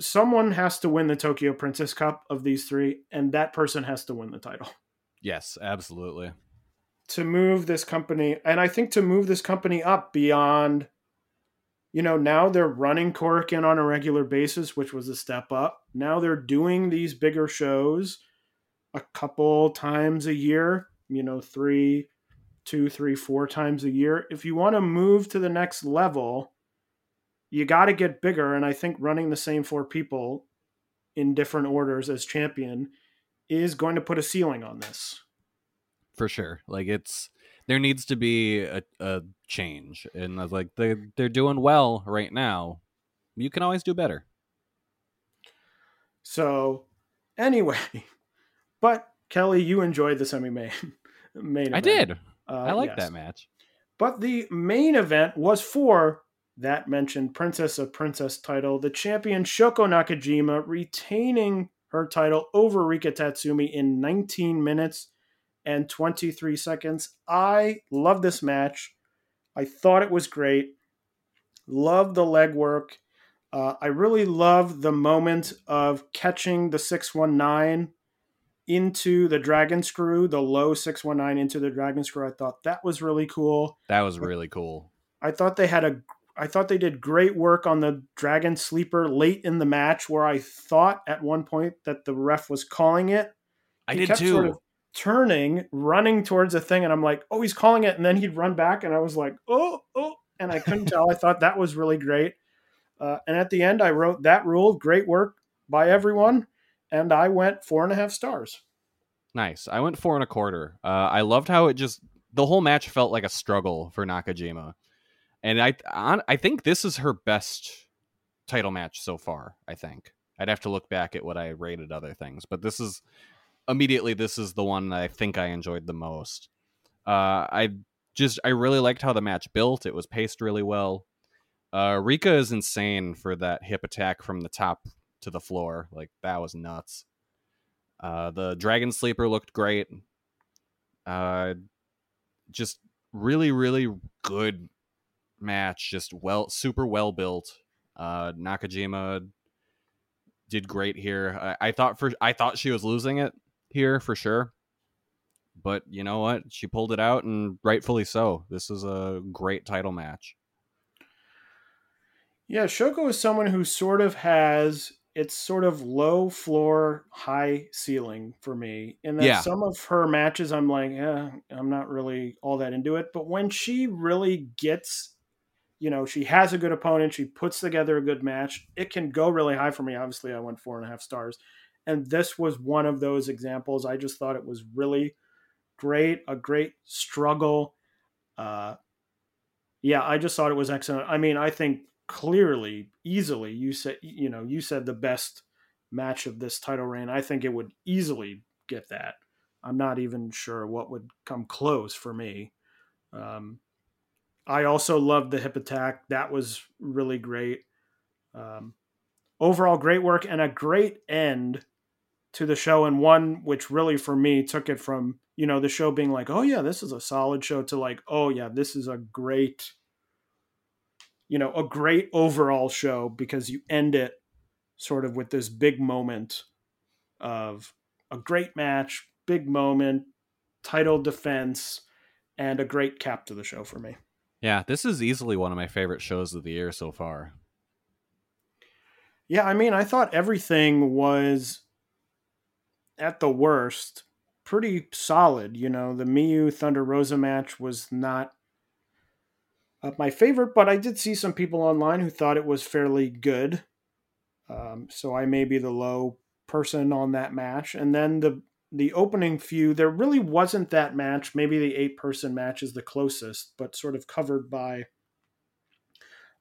someone has to win the Tokyo Princess Cup of these three, and that person has to win the title. Yes, absolutely. To move this company, and I think to move this company up beyond, you know, now they're running Korakuen on a regular basis, which was a step up. Now they're doing these bigger shows a couple times a year, you know, three, two, three, four times a year. If you want to move to the next level, you got to get bigger. And I think running the same four people in different orders as champion is going to put a ceiling on this. For sure. Like it's there needs to be a, a change. And I was like they they're doing well right now. You can always do better. So anyway, but Kelly, you enjoyed the semi main main I did. Uh, I like yes. that match. But the main event was for that mentioned Princess of Princess title, the champion Shoko Nakajima retaining her title over Rika Tatsumi in 19 minutes and 23 seconds. I love this match. I thought it was great. Love the leg work. Uh, I really love the moment of catching the 619 into the dragon screw, the low 619 into the dragon screw. I thought that was really cool. That was really cool. I thought they had a I thought they did great work on the dragon sleeper late in the match where I thought at one point that the ref was calling it. I did too. Sort of turning, running towards a thing, and I'm like, oh, he's calling it, and then he'd run back, and I was like, oh, oh, and I couldn't tell. I thought that was really great. Uh, and at the end, I wrote that rule. Great work by everyone, and I went four and a half stars. Nice. I went four and a quarter. Uh, I loved how it just the whole match felt like a struggle for Nakajima, and I I think this is her best title match so far. I think I'd have to look back at what I rated other things, but this is immediately this is the one that I think I enjoyed the most. Uh, I just I really liked how the match built. It was paced really well. Uh, Rika is insane for that hip attack from the top to the floor. Like that was nuts. Uh, the Dragon Sleeper looked great. Uh, just really, really good match. Just well, super well built. Uh, Nakajima did great here. I, I thought for I thought she was losing it here for sure, but you know what? She pulled it out, and rightfully so. This is a great title match. Yeah, Shoko is someone who sort of has it's sort of low floor, high ceiling for me. And that Yeah. some of her matches, I'm like, yeah, I'm not really all that into it. But when she really gets, you know, she has a good opponent, she puts together a good match, it can go really high for me. Obviously, I went four and a half stars. And this was one of those examples. I just thought it was really great, a great struggle. Uh, yeah, I just thought it was excellent. I mean, I think clearly, easily, you said you know you said the best match of this title reign. I think it would easily get that. I'm not even sure what would come close for me. Um, I also loved the hip attack. That was really great. Um, overall, great work and a great end to the show, and one which really for me took it from you know the show being like, oh yeah, this is a solid show to like, oh yeah, this is a great you know, a great overall show because you end it sort of with this big moment of a great match, big moment, title defense, and a great cap to the show for me. Yeah, this is easily one of my favorite shows of the year so far. Yeah, I mean, I thought everything was at the worst pretty solid. You know, the Miyu Thunder Rosa match was not my favorite, but I did see some people online who thought it was fairly good. Um, so I may be the low person on that match. And then the the opening few, there really wasn't that match. Maybe the eight person match is the closest, but sort of covered by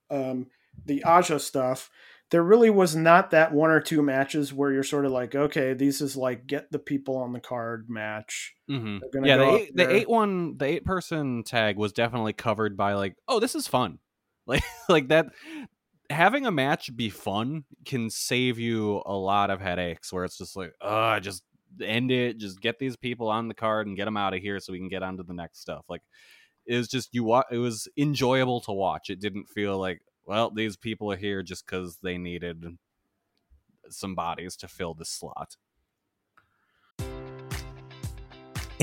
um, the Aja stuff. There really was not that one or two matches where you're sort of like, okay, these is like get the people on the card match. Mm-hmm. Yeah, the eight, the eight one, the eight person tag was definitely covered by like, oh, this is fun, like like that. Having a match be fun can save you a lot of headaches. Where it's just like, oh, just end it, just get these people on the card and get them out of here so we can get on to the next stuff. Like it was just you wa- it was enjoyable to watch. It didn't feel like well, these people are here just because they needed some bodies to fill the slot.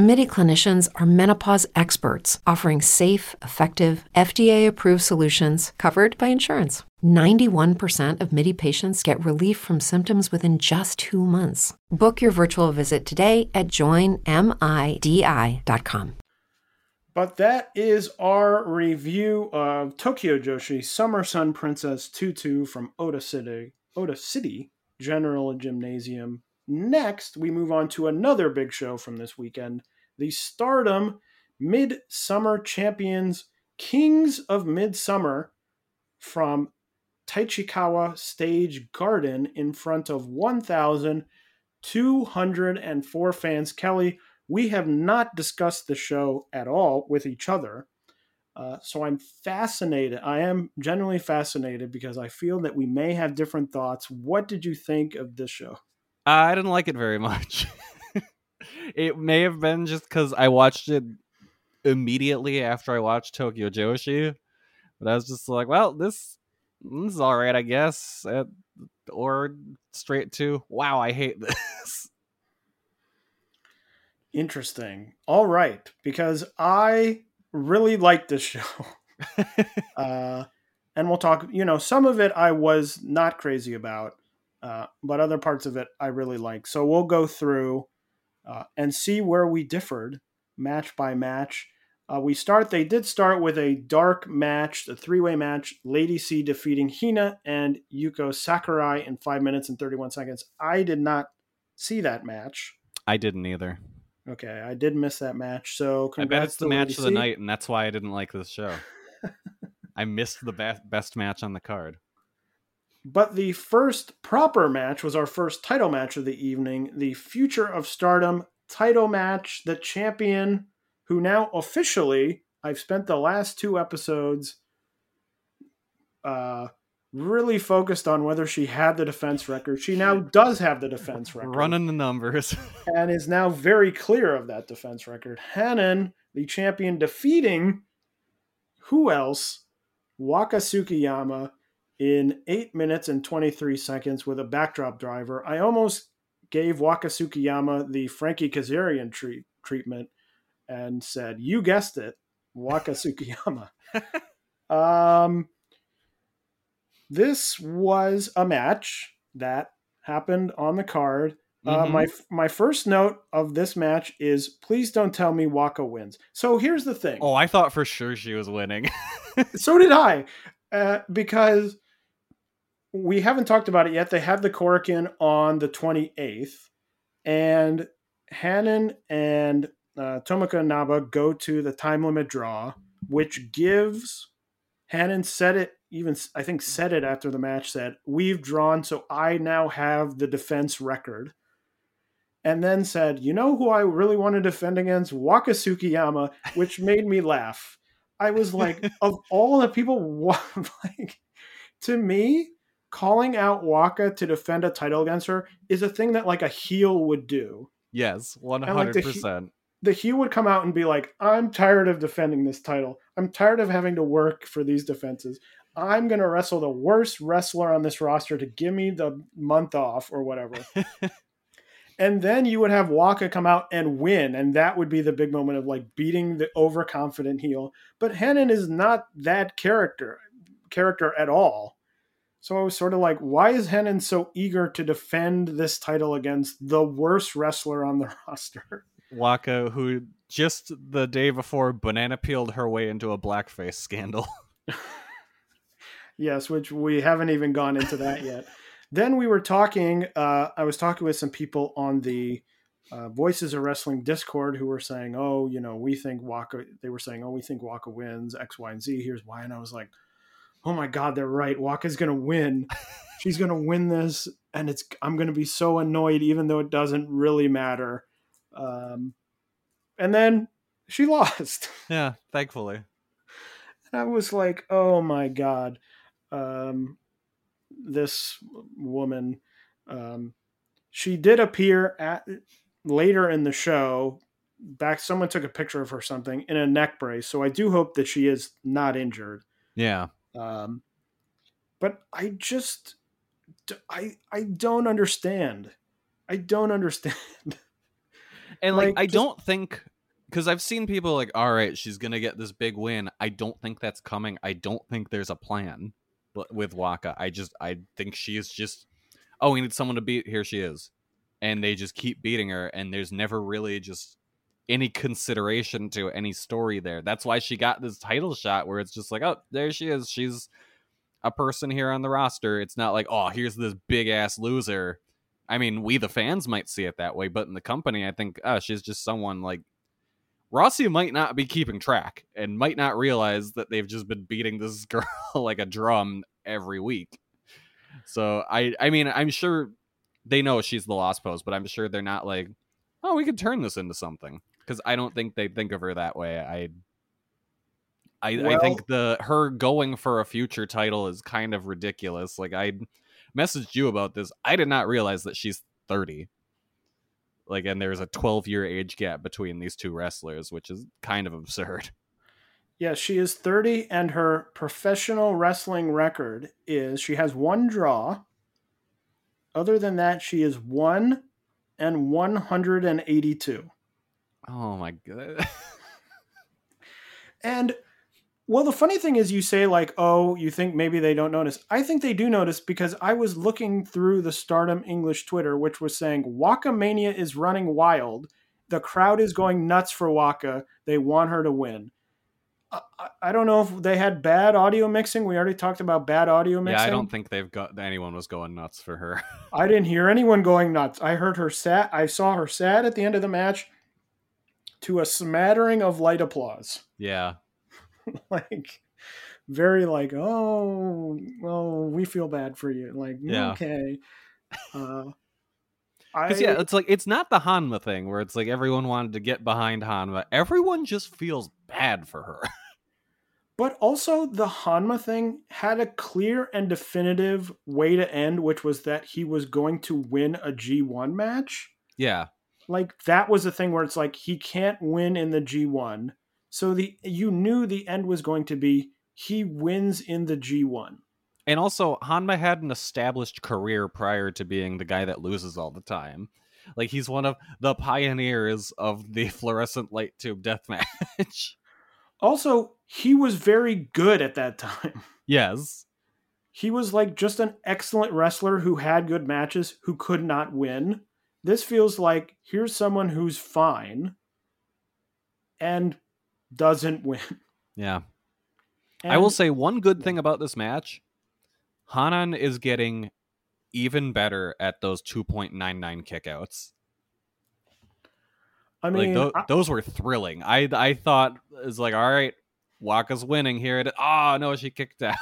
MIDI clinicians are menopause experts, offering safe, effective, FDA approved solutions covered by insurance. 91% of MIDI patients get relief from symptoms within just two months. Book your virtual visit today at joinmidi.com. But that is our review of Tokyo Joshi Summer Sun Princess Tutu from Ota City, Ota City General Gymnasium. Next, we move on to another big show from this weekend the Stardom Midsummer Champions Kings of Midsummer from Tachikawa Stage Garden in front of 1,204 fans. Kelly, we have not discussed the show at all with each other. Uh, so I'm fascinated. I am genuinely fascinated because I feel that we may have different thoughts. What did you think of this show? I didn't like it very much. it may have been just because I watched it immediately after I watched Tokyo Joshi, but I was just like, well, this, this is all right, I guess. Or straight to, wow, I hate this. Interesting. All right, because I really like this show. uh, and we'll talk, you know, some of it I was not crazy about, uh, but other parts of it I really like. So we'll go through uh, and see where we differed match by match. Uh, we start, they did start with a dark match, a three way match, Lady C defeating Hina and Yuko Sakurai in five minutes and 31 seconds. I did not see that match. I didn't either. Okay, I did miss that match. So I bet it's the match of the night, and that's why I didn't like this show. I missed the best best match on the card. But the first proper match was our first title match of the evening, the Future of Stardom title match. The champion, who now officially, I've spent the last two episodes uh, really focused on whether she had the defense record. She now does have the defense record. Running the numbers. and is now very clear of that defense record. Hanan, the champion, defeating who else? Waka Tsukiyama in 8 minutes and 23 seconds with a backdrop driver. I almost gave Waka Tsukiyama the Frankie Kazarian treat, treatment and said, You guessed it, Waka Tsukiyama. um, this was a match that happened on the card. Uh, mm-hmm. my my first note of this match is please don't tell me Waka wins. So here's the thing. Oh, I thought for sure she was winning. so did I, uh, because we haven't talked about it yet. They have the Korakuen on the 28th, and Hanan and uh, and Naba go to the time limit draw, which gives Hanan said it even I think said it after the match said we've drawn so I now have the defense record. And then said you know who I really want to defend against? Waka Tsukiyama which made me laugh. I was like of all the people like to me calling out Waka to defend a title against her is a thing that like a heel would do Yes, one hundred percent. the heel would come out and be like, I'm tired of defending this title. I'm tired of having to work for these defenses. I'm going to wrestle the worst wrestler on this roster to give me the month off or whatever. and then you would have Waka come out and win. And that would be the big moment of like beating the overconfident heel. But Hanan is not that character character at all. So I was sort of like, why is Hanan so eager to defend this title against the worst wrestler on the roster? Waka, who just the day before banana peeled her way into a blackface scandal. Yes, which we haven't even gone into that yet. then we were talking. Uh, I was talking with some people on the uh, Voices of Wrestling Discord who were saying, "Oh, you know, we think Waka." They were saying, "Oh, we think Waka wins X, Y, and Z. Here's why." And I was like, "Oh my God, they're right. Waka's gonna win. She's gonna win this, and it's. I'm gonna be so annoyed, even though it doesn't really matter." Um, and then she lost. yeah, thankfully. And I was like, oh my god, um, this woman. Um, she did appear at later in the show. Back, someone took a picture of her something in a neck brace. So I do hope that she is not injured. Yeah. Um, but I just, I, I don't understand. I don't understand. And like, Like, I just- don't think because I've seen people like, all right, she's gonna get this big win. I don't think that's coming. I don't think there's a plan w- with Waka. I just I think she is just oh, we need someone to beat. Here she is, and they just keep beating her, and there's never really just any consideration to any story there. That's why she got this title shot where it's just like, oh, there she is. She's a person here on the roster. It's not like, oh, here's this big ass loser. I mean, we the fans might see it that way, but in the company, I think, oh, she's just someone like Rossi might not be keeping track and might not realize that they've just been beating this girl like a drum every week. So I, I mean, I'm sure they know she's the lost post, but I'm sure they're not like, oh, we could turn this into something because I don't think they think of her that way. I, I, I think the her going for a future title is kind of ridiculous. Like I messaged you about this. I did not realize that she's 30. Like, and there's a 12 year age gap between these two wrestlers, which is kind of absurd. Yeah, she is 30, and her professional wrestling record is she has one draw. Other than that, she is 1 and 182. Oh my god. And well, the funny thing is, you say, like, oh, you think maybe they don't notice. I think they do notice because I was looking through the Stardom English Twitter, which was saying Waka Mania is running wild. The crowd is going nuts for Waka. They want her to win. I, I- I don't know if they had bad audio mixing. We already talked about bad audio mixing. yeah, I don't think they've got anyone was going nuts for her. I didn't hear anyone going nuts. I heard her sad. I saw her sad at the end of the match to a smattering of light applause. yeah. like very like oh well we feel bad for you like Yeah. okay uh I, yeah, it's like it's not the Honma thing where it's like everyone wanted to get behind Honma. Everyone just feels bad for her. but also the Honma thing had a clear and definitive way to end which was that he was going to win a g1 match yeah. Like that was the thing where it's like he can't win in the g1 so the you knew the end was going to be he wins in the g1 And also, Honma had an established career prior to being the guy that loses all the time. Like he's one of the pioneers of the fluorescent light tube death match. also he was very good at that time yes. he was like just an excellent wrestler who had good matches who could not win. This feels like here's someone who's fine and doesn't win. Yeah. I will say one good thing about this match Hanan is getting even better at those 2.99 kickouts. I mean, like tho- I- those were thrilling. I I thought it was like, all right, Waka's winning here. Oh no, she kicked out.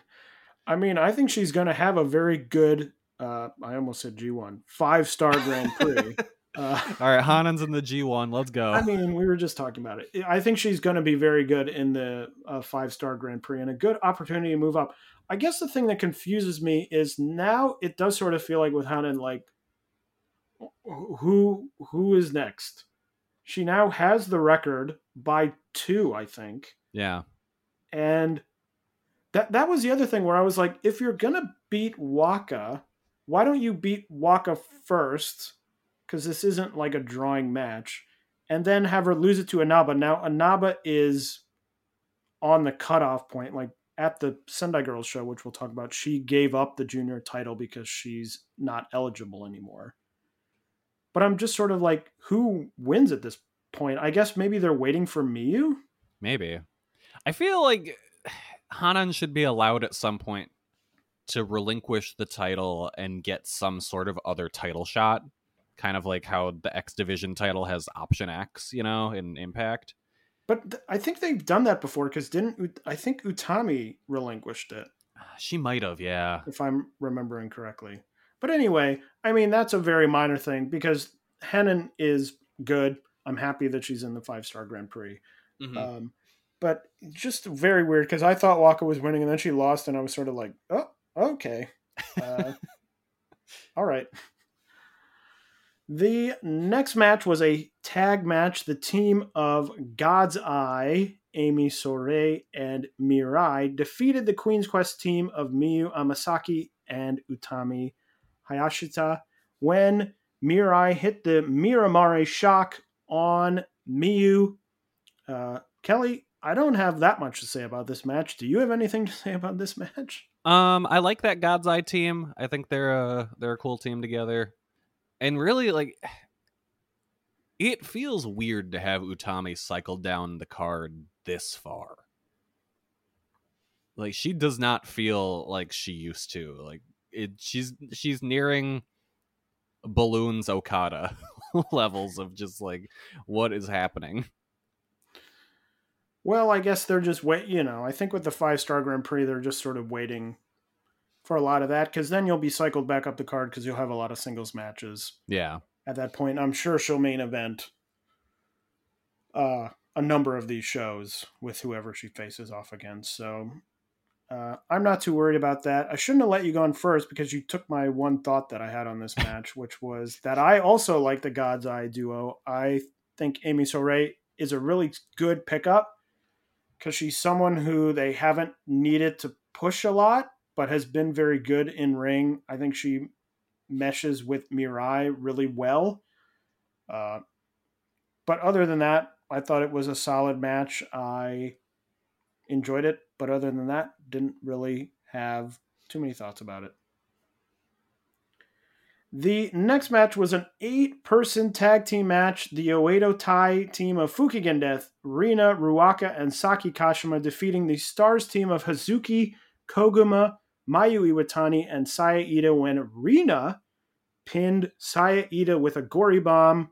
I mean, I think she's going to have a very good. Uh, I almost said G1 five star Grand Prix. uh, all right, Hanan's in the G1. Let's go. I mean, we were just talking about it. I think she's going to be very good in the uh, five star Grand Prix and a good opportunity to move up. I guess the thing that confuses me is now it does sort of feel like with Hanan, like who who is next? She now has the record by two, I think. yeah, And that that was the other thing where I was like, if you're gonna beat Waka, why don't you beat Waka first? Because this isn't like a drawing match, and then have her lose it to Anaba. Now Anaba is on the cutoff point, like at the Sendai Girls show, which we'll talk about. She gave up the junior title because she's not eligible anymore. But I'm just sort of like, who wins at this point? I guess maybe they're waiting for Miyu. maybe. I feel like Hanan should be allowed at some point to relinquish the title and get some sort of other title shot, kind of like how the X Division title has Option X, you know, in Impact. But th- I think they've done that before because didn't Ut- I think Utami relinquished it She might have, yeah. if I'm remembering correctly. But anyway, I mean that's a very minor thing because Hanan is good. I'm happy that she's in the five star Grand Prix. Mhm. Um, but just very weird because I thought Waka was winning and then she lost and I was sort of like, oh, okay, uh, all right. The next match was a tag match. The team of God's Eye, Ami Sohei and Mirai, defeated the Queen's Quest team of Miyu Amasaki and Utami Hayashishita when Mirai hit the Miramare shock on Miyu. Uh, Kelly, I don't have that much to say about this match. Do you have anything to say about this match? Um, I like that God's Eye team. I think they're a they're a cool team together, and really like it feels weird to have Utami cycle down the card this far. Like she does not feel like she used to. Like it, she's she's nearing balloons Okada levels of just like what is happening. Well, I guess they're just wait. You know, I think with the five star Grand Prix, they're just sort of waiting for a lot of that because then you'll be cycled back up the card because you'll have a lot of singles matches Yeah, at that point. I'm sure she'll main event uh, a number of these shows with whoever she faces off against. So uh, I'm not too worried about that. I shouldn't have let you go on first because you took my one thought that I had on this match, which was that I also like the God's Eye duo. I think Ami Sohei is a really good pickup because she's someone who they haven't needed to push a lot, but has been very good in ring. I think she meshes with Mirai really well. Uh, but other than that, I thought it was a solid match. I enjoyed it, but other than that, didn't really have too many thoughts about it. The next match was an eight person tag team match. The Oedo Tai team of Fukigen Death, Rina, Ruaka, and Saki Kashima defeating the Stars team of Hazuki, Koguma, Mayu Iwatani, and Saya Ida when Rina pinned Saya Ida with a gory bomb.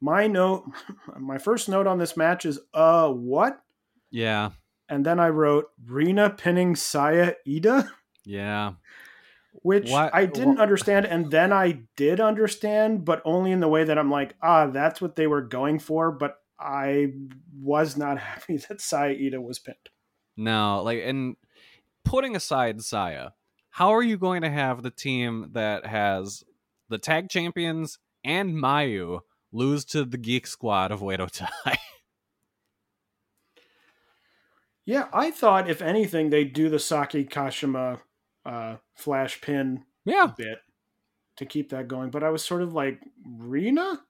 My note, my first note on this match is, uh, what? yeah, And then I wrote Rina pinning Saya Ida, yeah. Which Why- I didn't wha- understand. And then I did understand, but only in the way that I'm like, ah, that's what they were going for. But I was not happy that Saya Ida was pinned. No, like and putting aside Saya, how are you going to have the team that has the tag champions and Mayu lose to the Geek Squad of Oedo Tai? Yeah, I thought if anything, they'd do the Saki Kashima uh, flash pin yeah, bit to keep that going. But I was sort of like, Rena?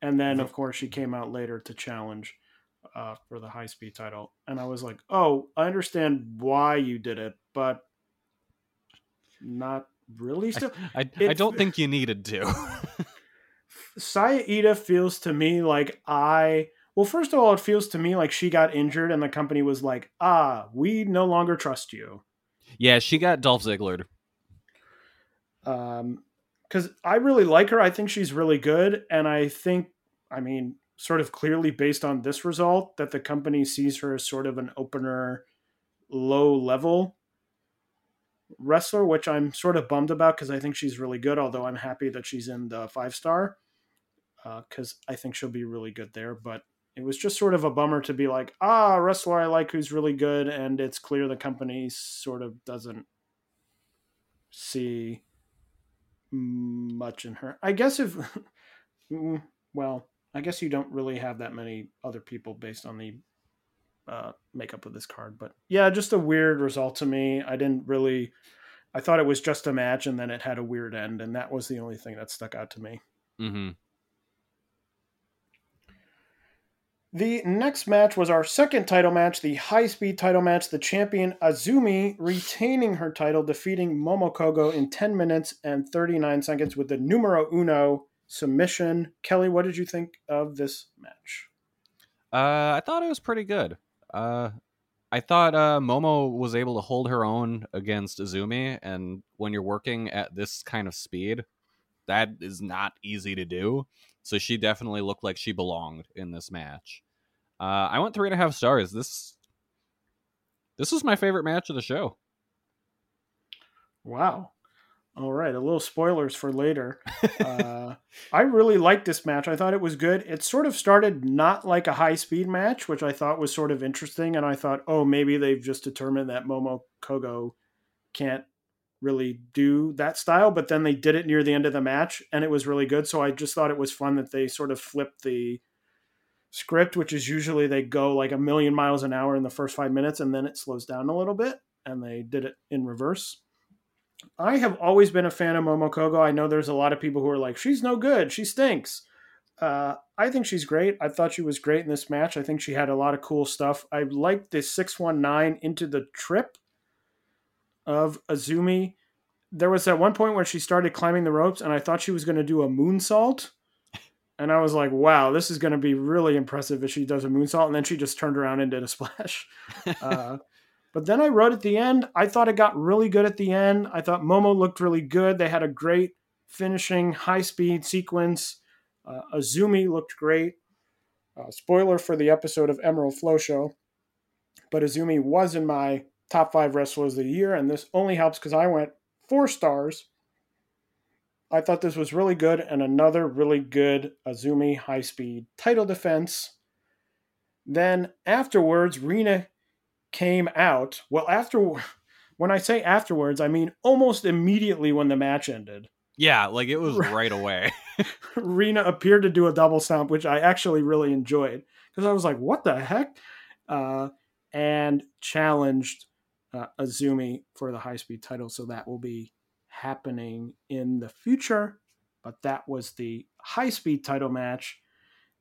And then, of course, she came out later to challenge uh, for the high speed title. And I was like, oh, I understand why you did it, but not really still. I, I It- don't think you needed to. Saya Ida feels to me like I. Well, first of all, it feels to me like she got injured and the company was like, ah, we no longer trust you. Yeah, she got Dolph Ziggler. um because I really like her. I think she's really good, and I think I mean, sort of clearly based on this result, that the company sees her as sort of an opener, low level wrestler, which I'm sort of bummed about because I think she's really good. Although I'm happy that she's in the five star because uh, I think she'll be really good there. But it was just sort of a bummer to be like, ah, wrestler I like who's really good, and it's clear the company sort of doesn't see much in her. I guess if, mm, well, I guess you don't really have that many other people based on the uh, makeup of this card, but yeah, just a weird result to me. I didn't really. I thought it was just a match, and then it had a weird end, and that was the only thing that stuck out to me. Mm-hmm. The next match was our second title match, the high speed title match. The champion Azumi retaining her title, defeating Momo Kohgo in 10 minutes and 39 seconds with the numero uno submission. Kelly, what did you think of this match? Uh, I thought it was pretty good. Uh, I thought uh, Momo was able to hold her own against Azumi, and when you're working at this kind of speed, that is not easy to do. So she definitely looked like she belonged in this match. Uh, I went three and a half stars. This this was my favorite match of the show. Wow. All right, a little spoilers for later. uh, I really liked this match. I thought it was good. It sort of started not like a high speed match, which I thought was sort of interesting. And I thought, oh, maybe they've just determined that Momo Kohgo can't really do that style, but then they did it near the end of the match and it was really good. So I just thought it was fun that they sort of flipped the script, which is usually they go like a million miles an hour in the first five minutes and then it slows down a little bit. And they did it in reverse. I have always been a fan of Momo Kohgo. I know there's a lot of people who are like, she's no good. She stinks. Uh, I think she's great. I thought she was great in this match. I think she had a lot of cool stuff. I liked the 619 into the trip of Azumi. There was at one point where she started climbing the ropes, and I thought she was going to do a moonsault. And I was like, wow, this is going to be really impressive if she does a moonsault. And then she just turned around and did a splash. uh, but then I wrote at the end, I thought it got really good at the end. I thought Momo looked really good. They had a great finishing high speed sequence. Uh, Azumi looked great. Uh, spoiler for the episode of Emerald Flow Show. But Azumi was in my top five wrestlers of the year, and this only helps because I went four stars. I thought this was really good and another really good Azumi high speed title defense. Then afterwards, Rena came out. Well, after when I say afterwards, I mean almost immediately when the match ended. Yeah, like it was right away. Rena appeared to do a double stomp, which I actually really enjoyed because I was like, "What the heck?" Uh, and challenged uh, Azumi for the high speed title. So that will be happening in the future. But that was the high speed title match.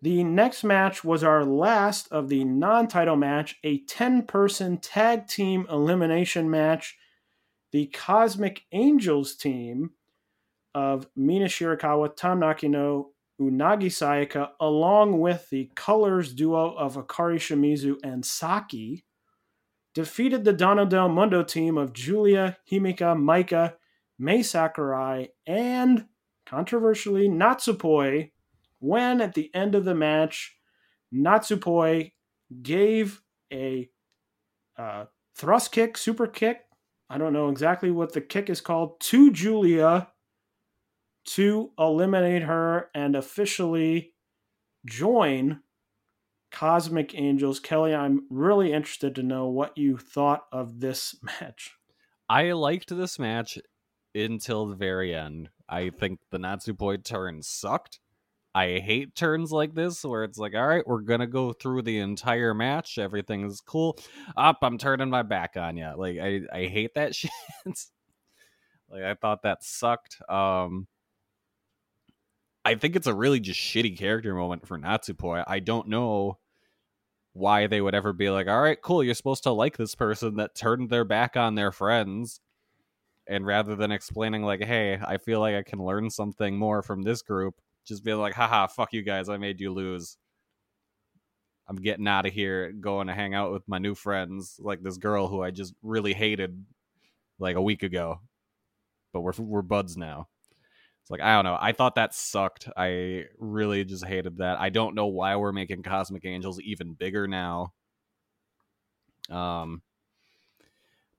The next match was our last of the non title match, a 10 person tag team elimination match. The Cosmic Angels team of Mina Shirakawa, Tam Nakano, Unagi Sayaka, along with the Colors duo of Akari Shimizu and Saki, defeated the Donna Del Mundo team of Julia, Himeka, Maika, Mai Sakurai, and controversially Natsupoi when at the end of the match, Natsupoi gave a uh, thrust kick, super kick. I don't know exactly what the kick is called to Julia to eliminate her and officially join Cosmic Angels. Kelly, I'm really interested to know what you thought of this match. I liked this match until the very end. I think the Natsupoi turn sucked. I hate turns like this where it's like, all right, we're gonna go through the entire match. Everything's cool. Up, I'm turning my back on you. Like I, I hate that shit. like I thought that sucked. Um, I think it's a really just shitty character moment for Natsupoi. I don't know why they would ever be like, all right, cool, you're supposed to like this person that turned their back on their friends. And rather than explaining, like, hey, I feel like I can learn something more from this group, just be like, haha, fuck you guys, I made you lose. I'm getting out of here, going to hang out with my new friends, like this girl who I just really hated like a week ago. But we're we're buds now. It's like I don't know. I thought that sucked. I really just hated that. I don't know why we're making Cosmic Angels even bigger now. Um,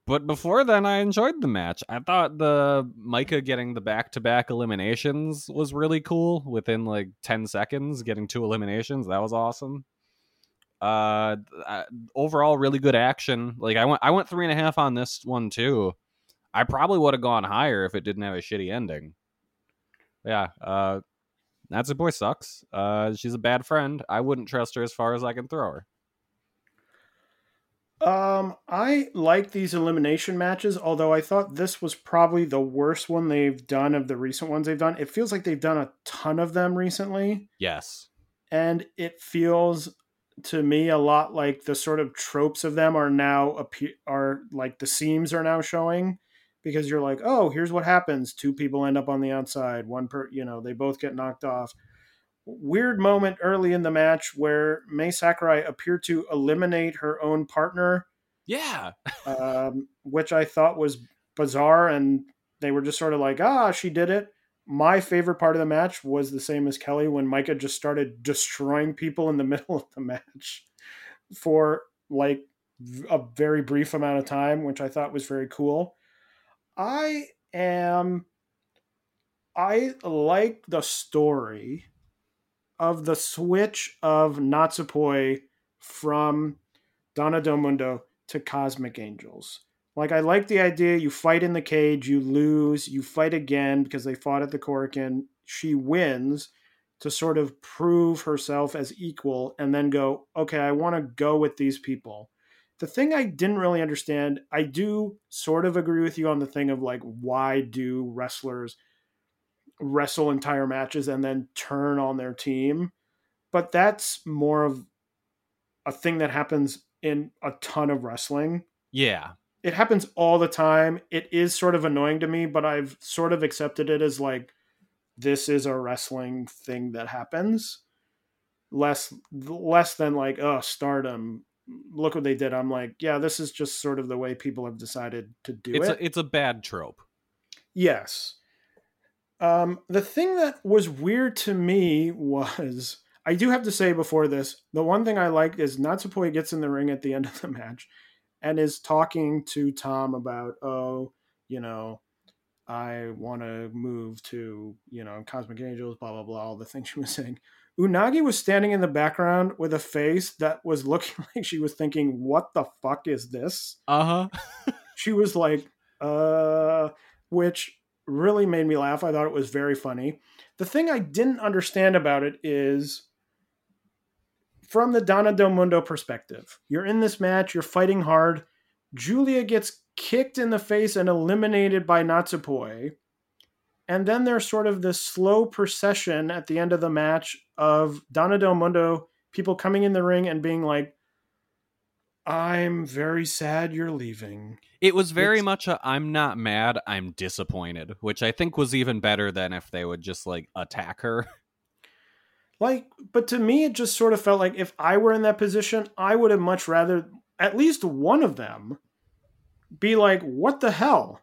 but before then, I enjoyed the match. I thought the Maika getting the back to back eliminations was really cool. Within like ten seconds, getting two eliminations, that was awesome. Uh, overall, really good action. Like I went, I went three and a half on this one too. I probably would have gone higher if it didn't have a shitty ending. Yeah, uh, Natsupoi sucks. Uh, she's a bad friend. I wouldn't trust her as far as I can throw her. Um, I like these elimination matches, although I thought this was probably the worst one they've done of the recent ones they've done. It feels like they've done a ton of them recently. Yes. And it feels to me a lot like the sort of tropes of them are now appear are like the seams are now showing because you're like, oh, here's what happens: two people end up on the outside, one per, you know, they both get knocked off weird moment early in the match where Mai Sakurai appeared to eliminate her own partner. Yeah. um, which I thought was bizarre. And they were just sort of like, ah, she did it. My favorite part of the match was the same as Kelly when Maika just started destroying people in the middle of the match for like a very brief amount of time, which I thought was very cool. I am. I like the story of the switch of Natsupoi from Donna Del Mundo to Cosmic Angels. Like I like the idea you fight in the cage, you lose, you fight again because they fought at the Korakuen. She wins to sort of prove herself as equal and then go, okay, I want to go with these people. The thing I didn't really understand, I do sort of agree with you on the thing of like, why do wrestlers wrestle entire matches and then turn on their team. But that's more of a thing that happens in a ton of wrestling. Yeah. It happens all the time. It is sort of annoying to me, but I've sort of accepted it as like this is a wrestling thing that happens. Less less than like, oh, stardom. Look what they did. I'm like, yeah, this is just sort of the way people have decided to do it's it. A, it's a bad trope. Yes. Um, the thing that was weird to me was I do have to say before this, the one thing I liked is Natsupoi gets in the ring at the end of the match and is talking to Tom about, oh, you know, I want to move to, you know, Cosmic Angels, blah, blah, blah, all the things she was saying. Unagi was standing in the background with a face that was looking like she was thinking, what the fuck is this? Uh huh. she was like, uh, which really made me laugh. I thought it was very funny. The thing I didn't understand about it is from the Donna Del Mundo perspective, you're in this match, you're fighting hard. Julia gets kicked in the face and eliminated by Natsupoi. And then there's sort of this slow procession at the end of the match of Donna Del Mundo, people coming in the ring and being like, I'm very sad you're leaving. It was very It's- much a I'm not mad, I'm disappointed, which I think was even better than if they would just like attack her. Like, but to me, it just sort of felt like if I were in that position, I would have much rather at least one of them be like, what the hell?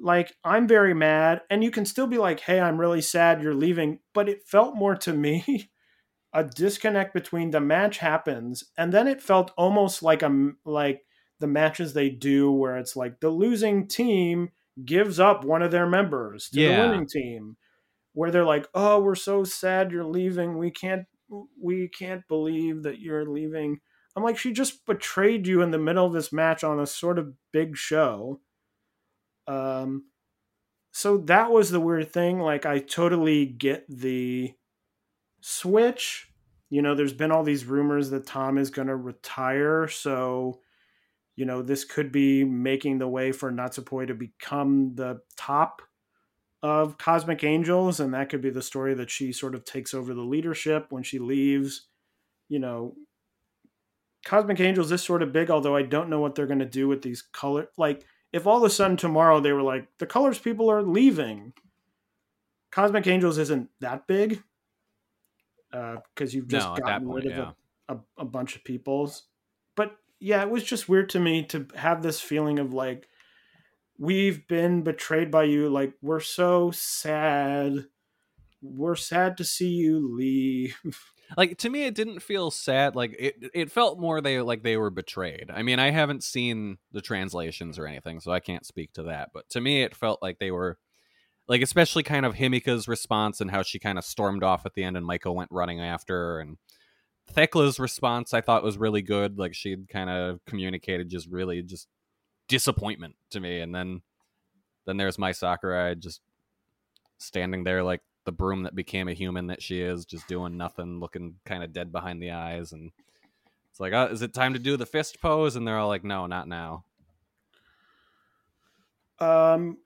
Like, I'm very mad. And you can still be like, hey, I'm really sad you're leaving. But it felt more to me a disconnect between the match happens and then it felt almost like a like the matches they do where it's like the losing team gives up one of their members to Yeah. the winning team where they're like oh we're so sad you're leaving we can't we can't believe that you're leaving i'm like she just betrayed you in the middle of this match on a sort of big show um so that was the weird thing like i totally get the switch. You know there's been all these rumors that tom is going to retire so you know this could be making the way for natsupoi to become the top of cosmic angels and that could be the story that she sort of takes over the leadership when she leaves. You know cosmic angels is sort of big although i don't know what they're going to do with these color like if all of a sudden tomorrow they were like the colors people are leaving cosmic angels isn't that big uh, because you've just No, gotten point, rid of yeah. a, a, a bunch of people's but yeah it was just weird to me to have this feeling of like we've been betrayed by you. Like we're so sad. We're sad to see you leave. like to me it didn't feel sad like it it felt more they like they were betrayed i mean i haven't seen the translations or anything so i can't speak to that but to me it felt like they were like especially kind of Himeka's response and how she kind of stormed off at the end and michael went running after her and Thekla's response I thought was really good. Like she'd kind of communicated just really just disappointment to me. And then then there's Mai Sakurai just standing there like the broom that became a human that she is, just doing nothing, looking kind of dead behind the eyes. And it's like, uh, is it time to do the fist pose? And they're all like, no, not now. Um,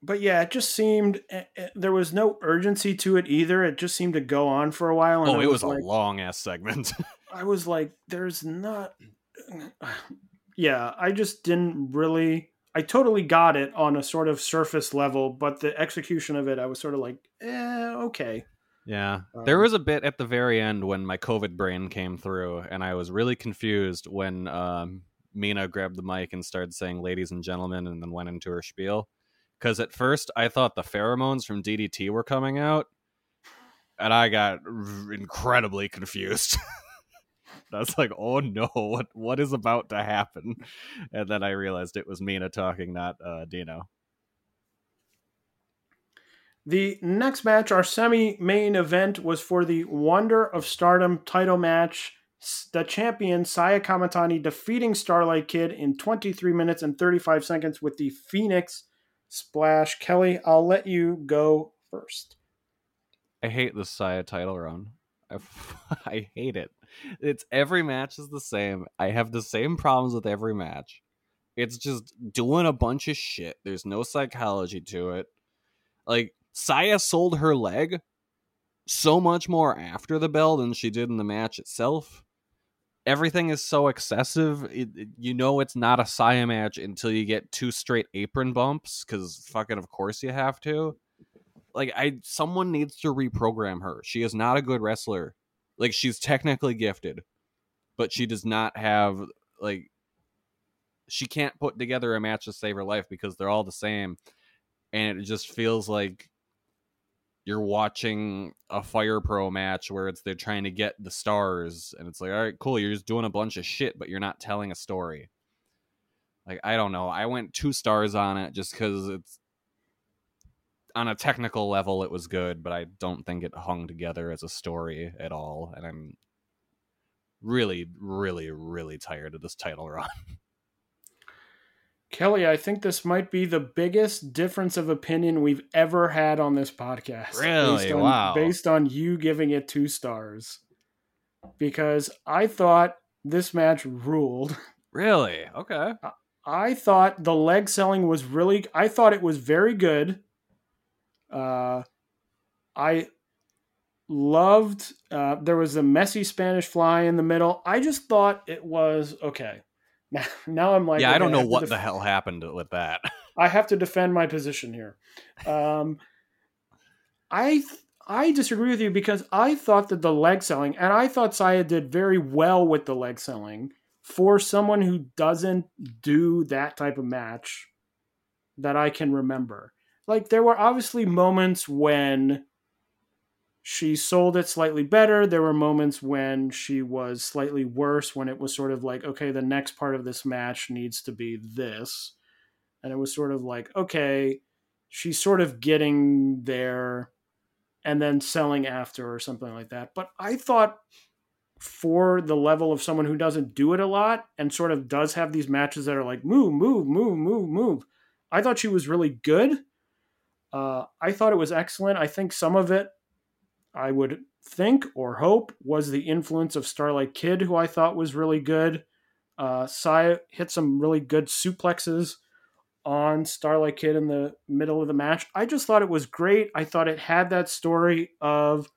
but yeah, it just seemed eh, eh, there was no urgency to it either. It just seemed to go on for a while. oh, it was, was like, a long ass segment. I was like, there's not. Yeah, I just didn't really. I totally got it on a sort of surface level, but the execution of it, I was sort of like, eh, okay. Yeah. Um, there was a bit at the very end when my COVID brain came through, and I was really confused when um, Mina grabbed the mic and started saying, ladies and gentlemen, and then went into her spiel. Because at first I thought the pheromones from DDT were coming out, and I got r- incredibly confused. I was like, "Oh no, what what is about to happen?" And then I realized it was Mina talking, not uh, Dino. The next match, our semi-main event, was for the Wonder of Stardom title match. The champion Saya Kamitani defeating Starlight Kid in 23 minutes and 35 seconds with the Phoenix Splash. Kelly, I'll let you go first. I hate the Saya title run. I, I hate it. It's every match is the same. I have the same problems with every match. It's just doing a bunch of shit. There's no psychology to it. Like Saya sold her leg so much more after the bell than she did in the match itself. Everything is so excessive. It, it, you know it's not a Saya match until you get two straight apron bumps because fucking of course you have to. Like I, someone needs to reprogram her. She is not a good wrestler. Like she's technically gifted, but she does not have like she can't put together a match to save her life because they're all the same. And it just feels like you're watching a fire pro match where it's they're trying to get the stars and it's like all right cool you're just doing a bunch of shit but you're not telling a story. Like i don't know. I went two stars on it just because it's on a technical level it was good, but I don't think it hung together as a story at all. And I'm really, really, really tired of this title run. Kelly, I think this might be the biggest difference of opinion we've ever had on this podcast. Really? Based on, wow. Based on you giving it two stars. Because I thought this match ruled. Really? Okay. I thought the leg selling was really, I thought it was very good. Uh, I loved. Uh, there was a messy Spanish fly in the middle. I just thought it was okay. Now, now I'm like, yeah, okay, I don't know I what def- the hell happened with that. I have to defend my position here. Um, I I disagree with you because I thought that the leg selling, and I thought Saya did very well with the leg selling for someone who doesn't do that type of match that I can remember like there were obviously moments when she sold it slightly better. There were moments when she was slightly worse, when it was sort of like, okay, the next part of this match needs to be this. And it was sort of like, okay, she's sort of getting there and then selling after or something like that. But I thought for the level of someone who doesn't do it a lot and sort of does have these matches that are like move, move, move, move, move. I thought she was really good. Uh, I thought it was excellent. I think some of it, I would think or hope, was the influence of Starlight Kid, who I thought was really good. Uh, Sai hit some really good suplexes on Starlight Kid in the middle of the match. I just thought it was great. I thought it had that story of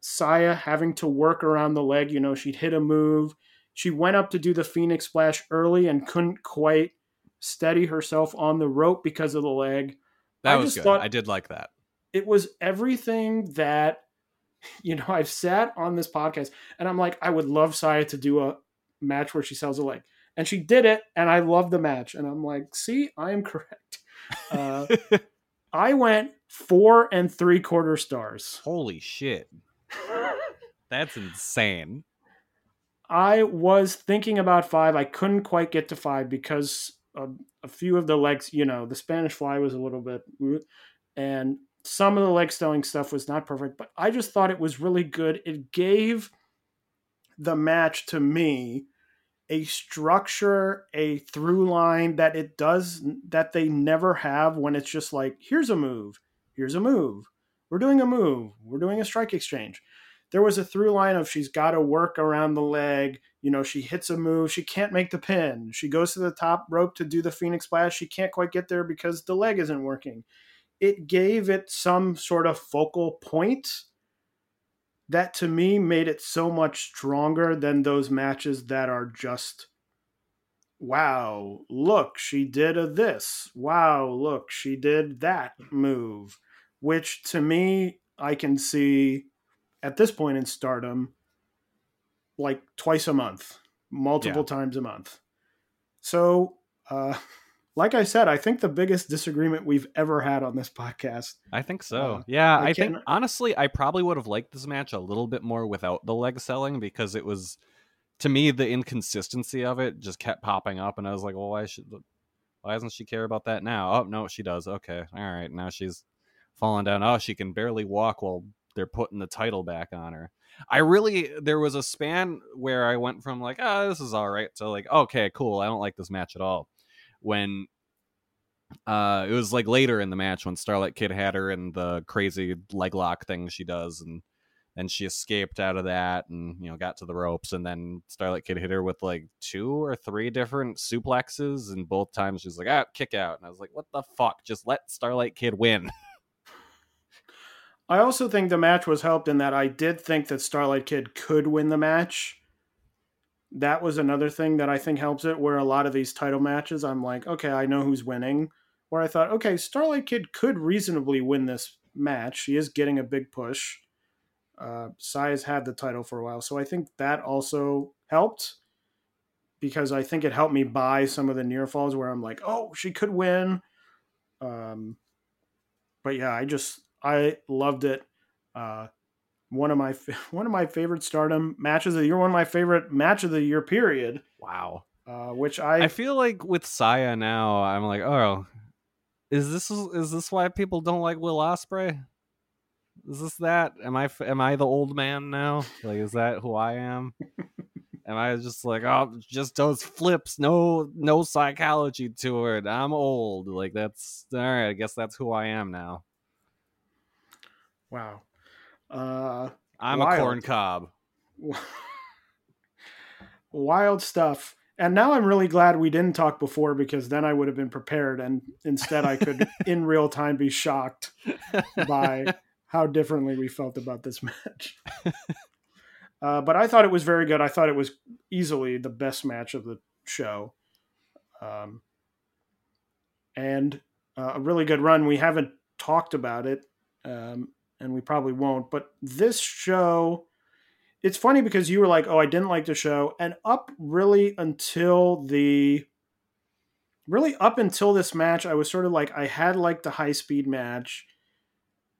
Saya having to work around the leg. You know, she'd hit a move. She went up to do the Phoenix Splash early and couldn't quite steady herself on the rope because of the leg. That I was good. thought- I did like that. it was everything that you know i've sat on this podcast and i'm like i would love saya to do a match where she sells a leg And she did it, and I love the match. And I'm like, see, I am correct. Uh, I went four and three quarter stars. Holy shit. That's insane. I was thinking about five. I couldn't quite get to five because a few of the legs, you know, the Spanish fly was a little bit, and some of the leg stelling stuff was not perfect, but I just thought it was really good. It gave the match to me a structure, a through line that it does that they never have when it's just like, here's a move, here's a move, we're doing a move, we're doing a strike exchange. There was a through line of she's got to work around the leg. You know, she hits a move, she can't make the pin. She goes to the top rope to do the Phoenix Splash. She can't quite get there because the leg isn't working. It gave it some sort of focal point that to me made it so much stronger than those matches that are just wow look she did a this wow look she did that move which to me i can see at this point in stardom like twice a month multiple yeah. times a month so uh like I said, I think the biggest disagreement we've ever had on this podcast. I think so. Uh, yeah, I, I think honestly, I probably would have liked this match a little bit more without the leg selling because it was, to me, the inconsistency of it just kept popping up, and I was like, well, why should, why doesn't she care about that now? Oh no, she does. Okay, all right, now she's falling down. Oh, she can barely walk while they're putting the title back on her. I really there was a span where I went from like, oh, this is all right to like, okay, cool. I don't like this match at all when uh it was like later in the match when Starlight Kid had her in the crazy leg lock thing she does and and she escaped out of that and you know got to the ropes and then Starlight Kid hit her with like two or three different suplexes and both times she's like ah kick out and I was like what the fuck just let Starlight Kid win I also think the match was helped in that I did think that Starlight Kid could win the match that was another thing that I think helps it. Where a lot of these title matches, I'm like, okay, I know who's winning. Where I thought, okay, Starlight Kid could reasonably win this match. She is getting a big push. Uh, Sai has had the title for a while, so I think that also helped because I think it helped me buy some of the near falls where I'm like, oh, she could win. Um, but yeah, I just I loved it. Uh, one of my one of my favorite Stardom matches of the year, one of my favorite match of the year. Period. Wow. Uh, which I I feel like with Saya now, I'm like, oh, is this is this why people don't like Will Ospreay? Is this that? Am I am I the old man now? Like, is that who I am? am I just like, oh, just those flips, no no psychology to it. I'm old. Like that's all right. I guess that's who I am now. Wow. Uh, I'm wild. a corn cob. wild stuff. And now I'm really glad we didn't talk before because then I would have been prepared, and instead I could, in real time, be shocked by how differently we felt about this match. Uh, but I thought it was very good. I thought it was easily the best match of the show, um, and uh, a really good run. We haven't talked about it, um, and we probably won't. But this show, it's funny because you were like, "Oh, I didn't like the show," and up really until the, really up until this match, I was sort of like, I had like the high speed match.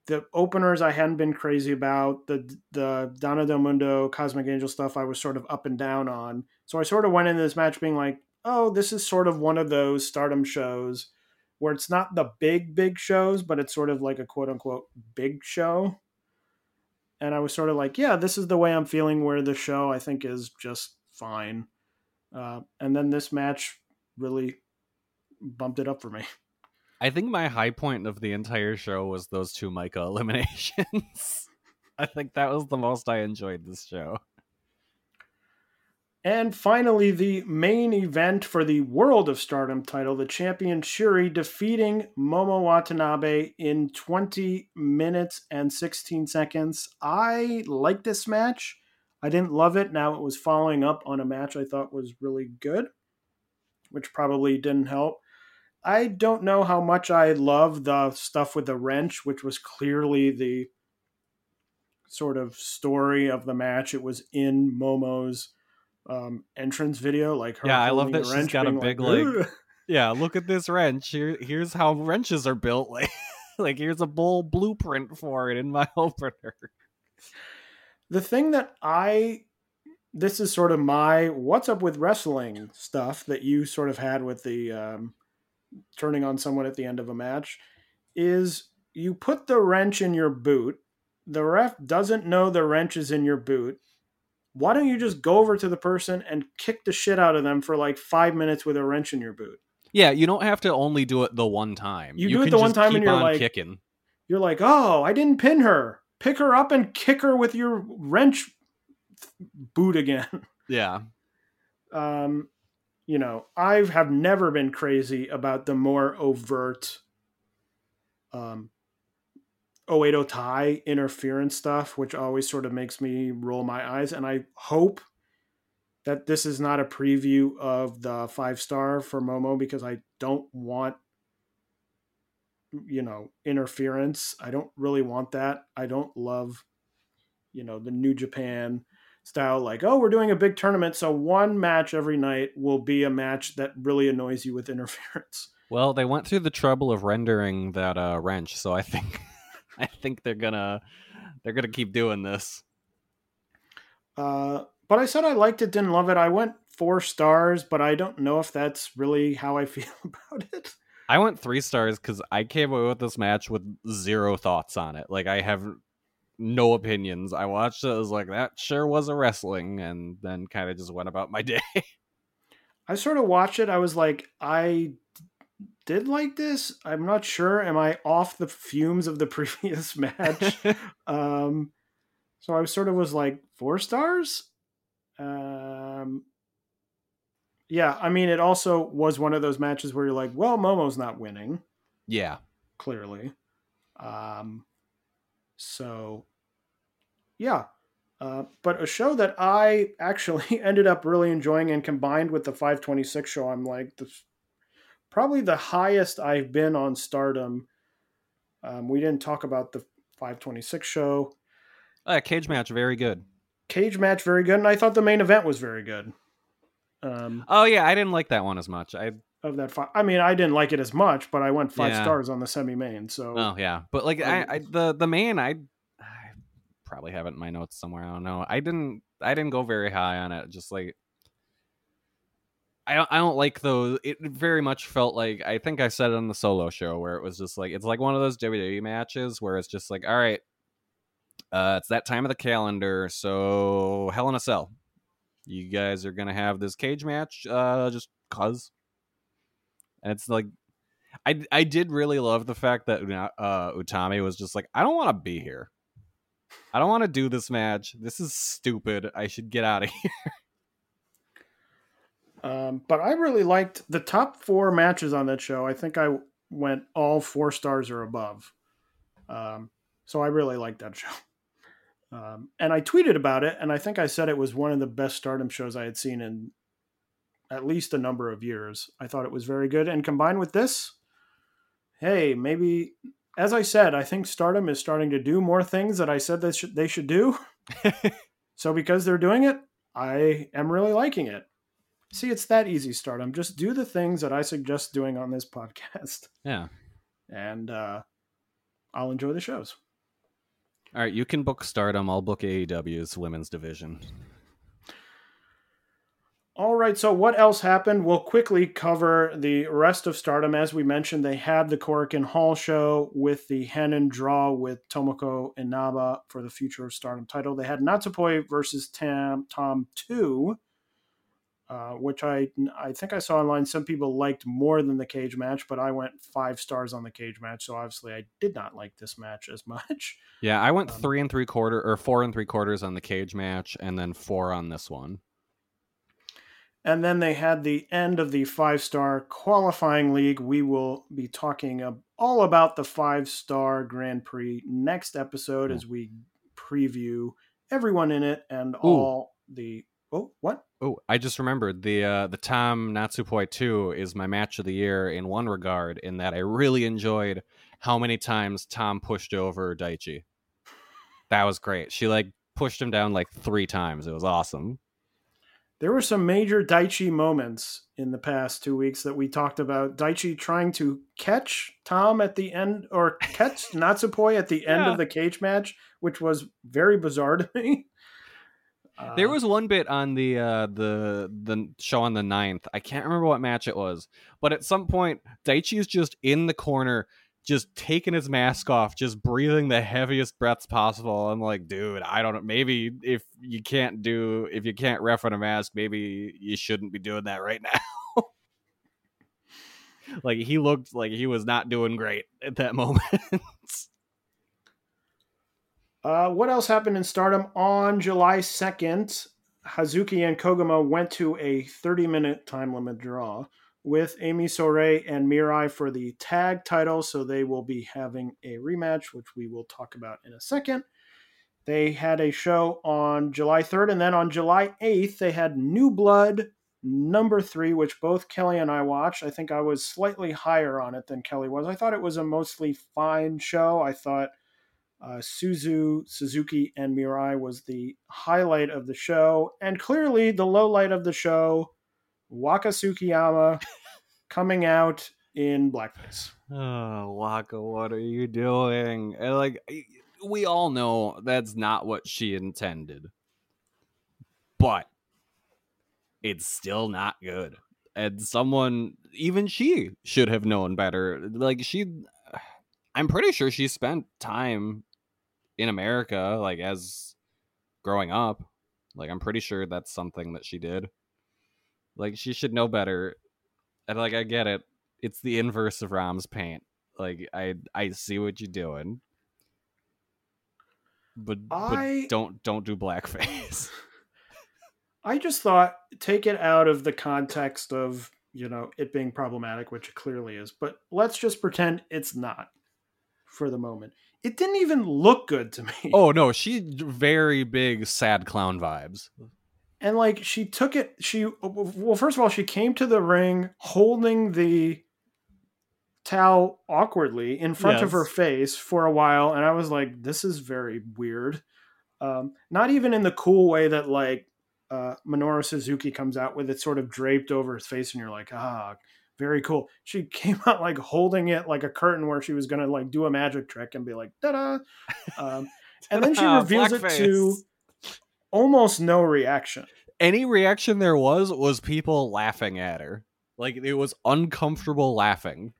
The openers I hadn't been crazy about the the Donna Del Mundo Cosmic Angel stuff I was sort of up and down on. So I sort of went into this match being like, oh, this is sort of one of those Stardom shows where it's not the big big shows but it's sort of like a quote unquote big show. And i was sort of like yeah this is the way i'm feeling where the show i think is just fine. Uh, and then this match really bumped it up for me. I think my high point of the entire show was those two Maika eliminations. I think that was the most i enjoyed this show and finally, the main event for the World of Stardom title, the champion Syuri defeating Momo Watanabe in 20 minutes and 16 seconds. I like this match. I didn't love it. Now it was following up on a match I thought was really good, which probably didn't help. I don't know how much I love the stuff with the wrench, which was clearly the sort of story of the match. It was in Momo's um, entrance video, like her. Yeah, I love that she's wrench, got a big, like, like- Yeah, look at this wrench. Here, here's how wrenches are built. Like, like here's a bull blueprint for it in my opener. the thing that I this is sort of my what's up with wrestling stuff that you sort of had with the um, turning on someone at the end of a match is you put the wrench in your boot. The ref doesn't know the wrench is in your boot. Why don't you just go over to the person and kick the shit out of them for like five minutes with a wrench in your boot? Yeah, you don't have to only do it the one time. You, you do it the one time and you're on like kicking. You're like, oh, I didn't pin her. Pick her up and kick her with your wrench boot again. Yeah, um, you know, I have never been crazy about the more overt um, Oedo Tai interference stuff, which always sort of makes me roll my eyes. And I hope that this is not a preview of the five star for Momo because I don't want, you know, interference. I don't really want that. I don't love, you know, the New Japan style like oh we're doing a big tournament so one match every night will be a match that really annoys you with interference Well, they went through the trouble of rendering that uh, wrench, so I think I think they're gonna they're gonna keep doing this. uh, but i said i liked it didn't love it i went four stars but i don't know if that's really how i feel about it I went three stars because I came away with this match with zero thoughts on it. Like I have no opinions. I watched it, I was like, that sure was a wrestling, and then kind of just went about my day. i sort of watched it i was like i did like this i'm not sure am i off the fumes of the previous match? Um so i sort of was like four stars? Um yeah i mean it also was one of those matches where you're like well momo's not winning. Yeah, clearly. Um so yeah uh, but a show that i actually ended up really enjoying and combined with the 526 show i'm like the probably the highest i've been on stardom um, we didn't talk about the 526 show uh, cage match, very good. cage match very good and i thought the main event was very good um, Oh yeah, I didn't like that one as much. I of that five i mean i didn't like it as much but i went five Yeah. stars on the semi-main so oh yeah, but like I, Um, I the the man I, I probably have it in my notes somewhere. I don't know. I didn't I didn't go very high on it. Just like I don't I don't like those. It very much felt like I think I said it on the solo show where it was just like it's like one of those WWE matches where it's just like all right, uh, it's that time of the calendar, so Hell in a Cell. You guys are gonna have this cage match, uh, just cause. And it's like, I I did really love the fact that uh, Utami was just like, I don't want to be here. I don't want to do this match. This is stupid. I should get out of here. Um, but I really liked the top four matches on that show. I think I went all four stars or above. Um, so I really liked that show. Um, and I tweeted about it, and I think I said it was one of the best stardom shows I had seen in at least a number of years. I thought it was very good. And combined with this, hey, maybe, as I said, I think stardom is starting to do more things that I said they should, they should do. so because they're doing it, I am really liking it. See, it's that easy, stardom. Just do the things that I suggest doing on this podcast, Yeah. and uh, I'll enjoy the shows. All right, you can book Stardom. I'll book AEW's women's division. All right, so what else happened? We'll quickly cover the rest of Stardom. As we mentioned, they had the Korakuen Hall show with the Hanan draw with Tomoka Inaba for the Future of Stardom title. They had Natsupoi versus Tam Tom 2, uh, which I I think I saw online. Some people liked more than the cage match, but I went five stars on the cage match, so obviously I did not like this match as much. Yeah, I went Um, three and three quarter or four and three quarters on the cage match, and then four on this one. And then they had the end of the five star qualifying league. We will be talking all about the five star Grand Prix next episode as we preview everyone in it and all the. Oh, what? Oh, I just remembered the uh, the Tom Natsupoi two is my match of the year in one regard, in that I really enjoyed how many times Tom pushed over Daichi. That was great. She like pushed him down like three times. It was awesome. There were some major Daichi moments in the past two weeks that we talked about. Daichi trying to catch Tom at the end, or catch Natsupoi at the end Yeah. of the cage match, which was very bizarre to me. There Uh, was one bit on the uh, the the show on the 9th. I can't remember what match it was, but at some point, Daichi is just in the corner, just taking his mask off, just breathing the heaviest breaths possible. I'm like, dude, I don't know. Maybe if you can't do, if you can't ref on a mask, maybe you shouldn't be doing that right now. like he looked like he was not doing great at that moment. Uh, what else happened in Stardom on July 2nd? Hazuki and Koguma went to a 30 minute time limit draw with Ami Sohei and Mirai for the tag title, so they will be having a rematch, which we will talk about in a second. They had a show on July 3rd, and then on July 8th, they had New Blood number three, which both Kelly and I watched. I think I was slightly higher on it than Kelly was. I thought it was a mostly fine show. I thought uh, Suzu, Suzuki, and Mirai was the highlight of the show, and clearly the low light of the show, Waka Tsukiyama coming out in blackface. Oh, Waka, what are you doing? And, like, we all know that's not what she intended, but it's still not good. And someone, even she, should have known better. Like, she, I'm pretty sure she spent time in America, like, as growing up. Like, I'm pretty sure that's something that she did. Like, she should know better. And, like, I get it it's the inverse of Ram's paint. Like I I see what you're doing. But, I- but don't don't do blackface. I just thought take it out of the context of you know it being problematic, which it clearly is. But let's just pretend it's not for the moment. It didn't even look good to me. oh no, she very big sad clown vibes. and like she took it she well first of all she came to the ring holding the towel awkwardly in front of her face for a while and i was like this is very weird um, not even in the cool way that like uh, minoru suzuki comes out with it sort of draped over his face and you're like ah very cool she came out like holding it like a curtain where she was gonna like do a magic trick and be like da-da um, and then she Ta-da, reveals it to almost no reaction Any reaction there was was people laughing at her. Like it was uncomfortable laughing.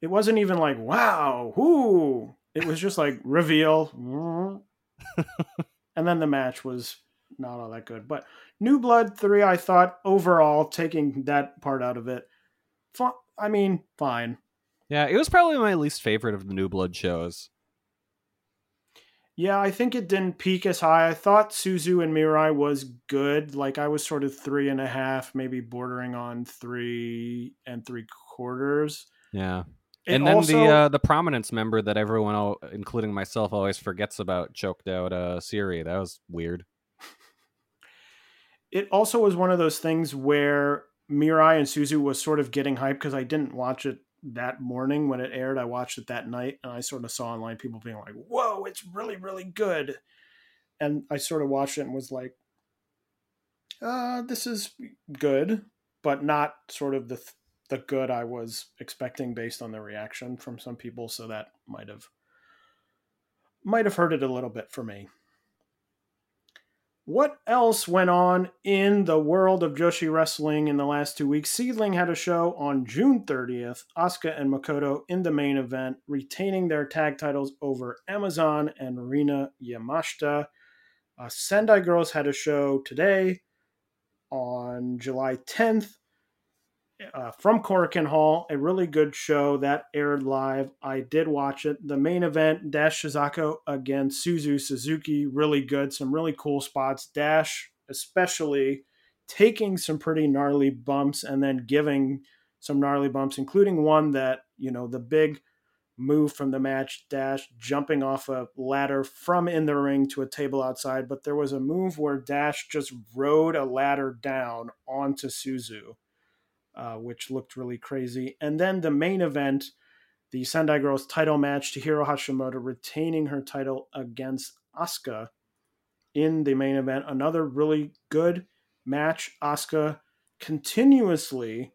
It wasn't even like, wow, whoo. It was just like reveal. and then the match was not all that good. But New Blood 3, I thought overall, taking that part out of it, fi- I mean, fine. Yeah, it was probably my least favorite of the New Blood shows. Yeah, I think it didn't peak as high. I thought Suzu and Mirai was good. Like I was sort of three and a half, maybe bordering on three and three quarters. Yeah. It and then also- the uh, the prominence member that everyone, including myself, always forgets about choked out uh, Siri. That was weird. it also was one of those things where Mirai and Suzu was sort of getting hype because I didn't watch it that morning when it aired. I watched it that night and I sort of saw online people being like, whoa, it's really, really good. And I sort of watched it and was like, uh, this is good, but not sort of the the good I was expecting based on the reaction from some people. So that might have might have hurt it a little bit for me. What else went on in the world of Joshi wrestling in the last two weeks? Seedling had a show on June 30th. Asuka and Makoto in the main event, retaining their tag titles over Amazon and Rina Yamashita. Uh, Sendai Girls had a show today on July 10th uh, from Korakuen Hall. A really good show that aired live. I did watch it. The main event, Dash Chisako against Suzu Suzuki, really good. Some really cool spots. Dash, especially, taking some pretty gnarly bumps and then giving some gnarly bumps, including one that, you know, the big move from the match, Dash jumping off a ladder from in the ring to a table outside. But there was a move where Dash just rode a ladder down onto Suzu uh, which looked really crazy. And then the main event, the Sendai Girls title match, Hiro Hashimoto retaining her title against Asuka in the main event. Another really good match. Asuka continuously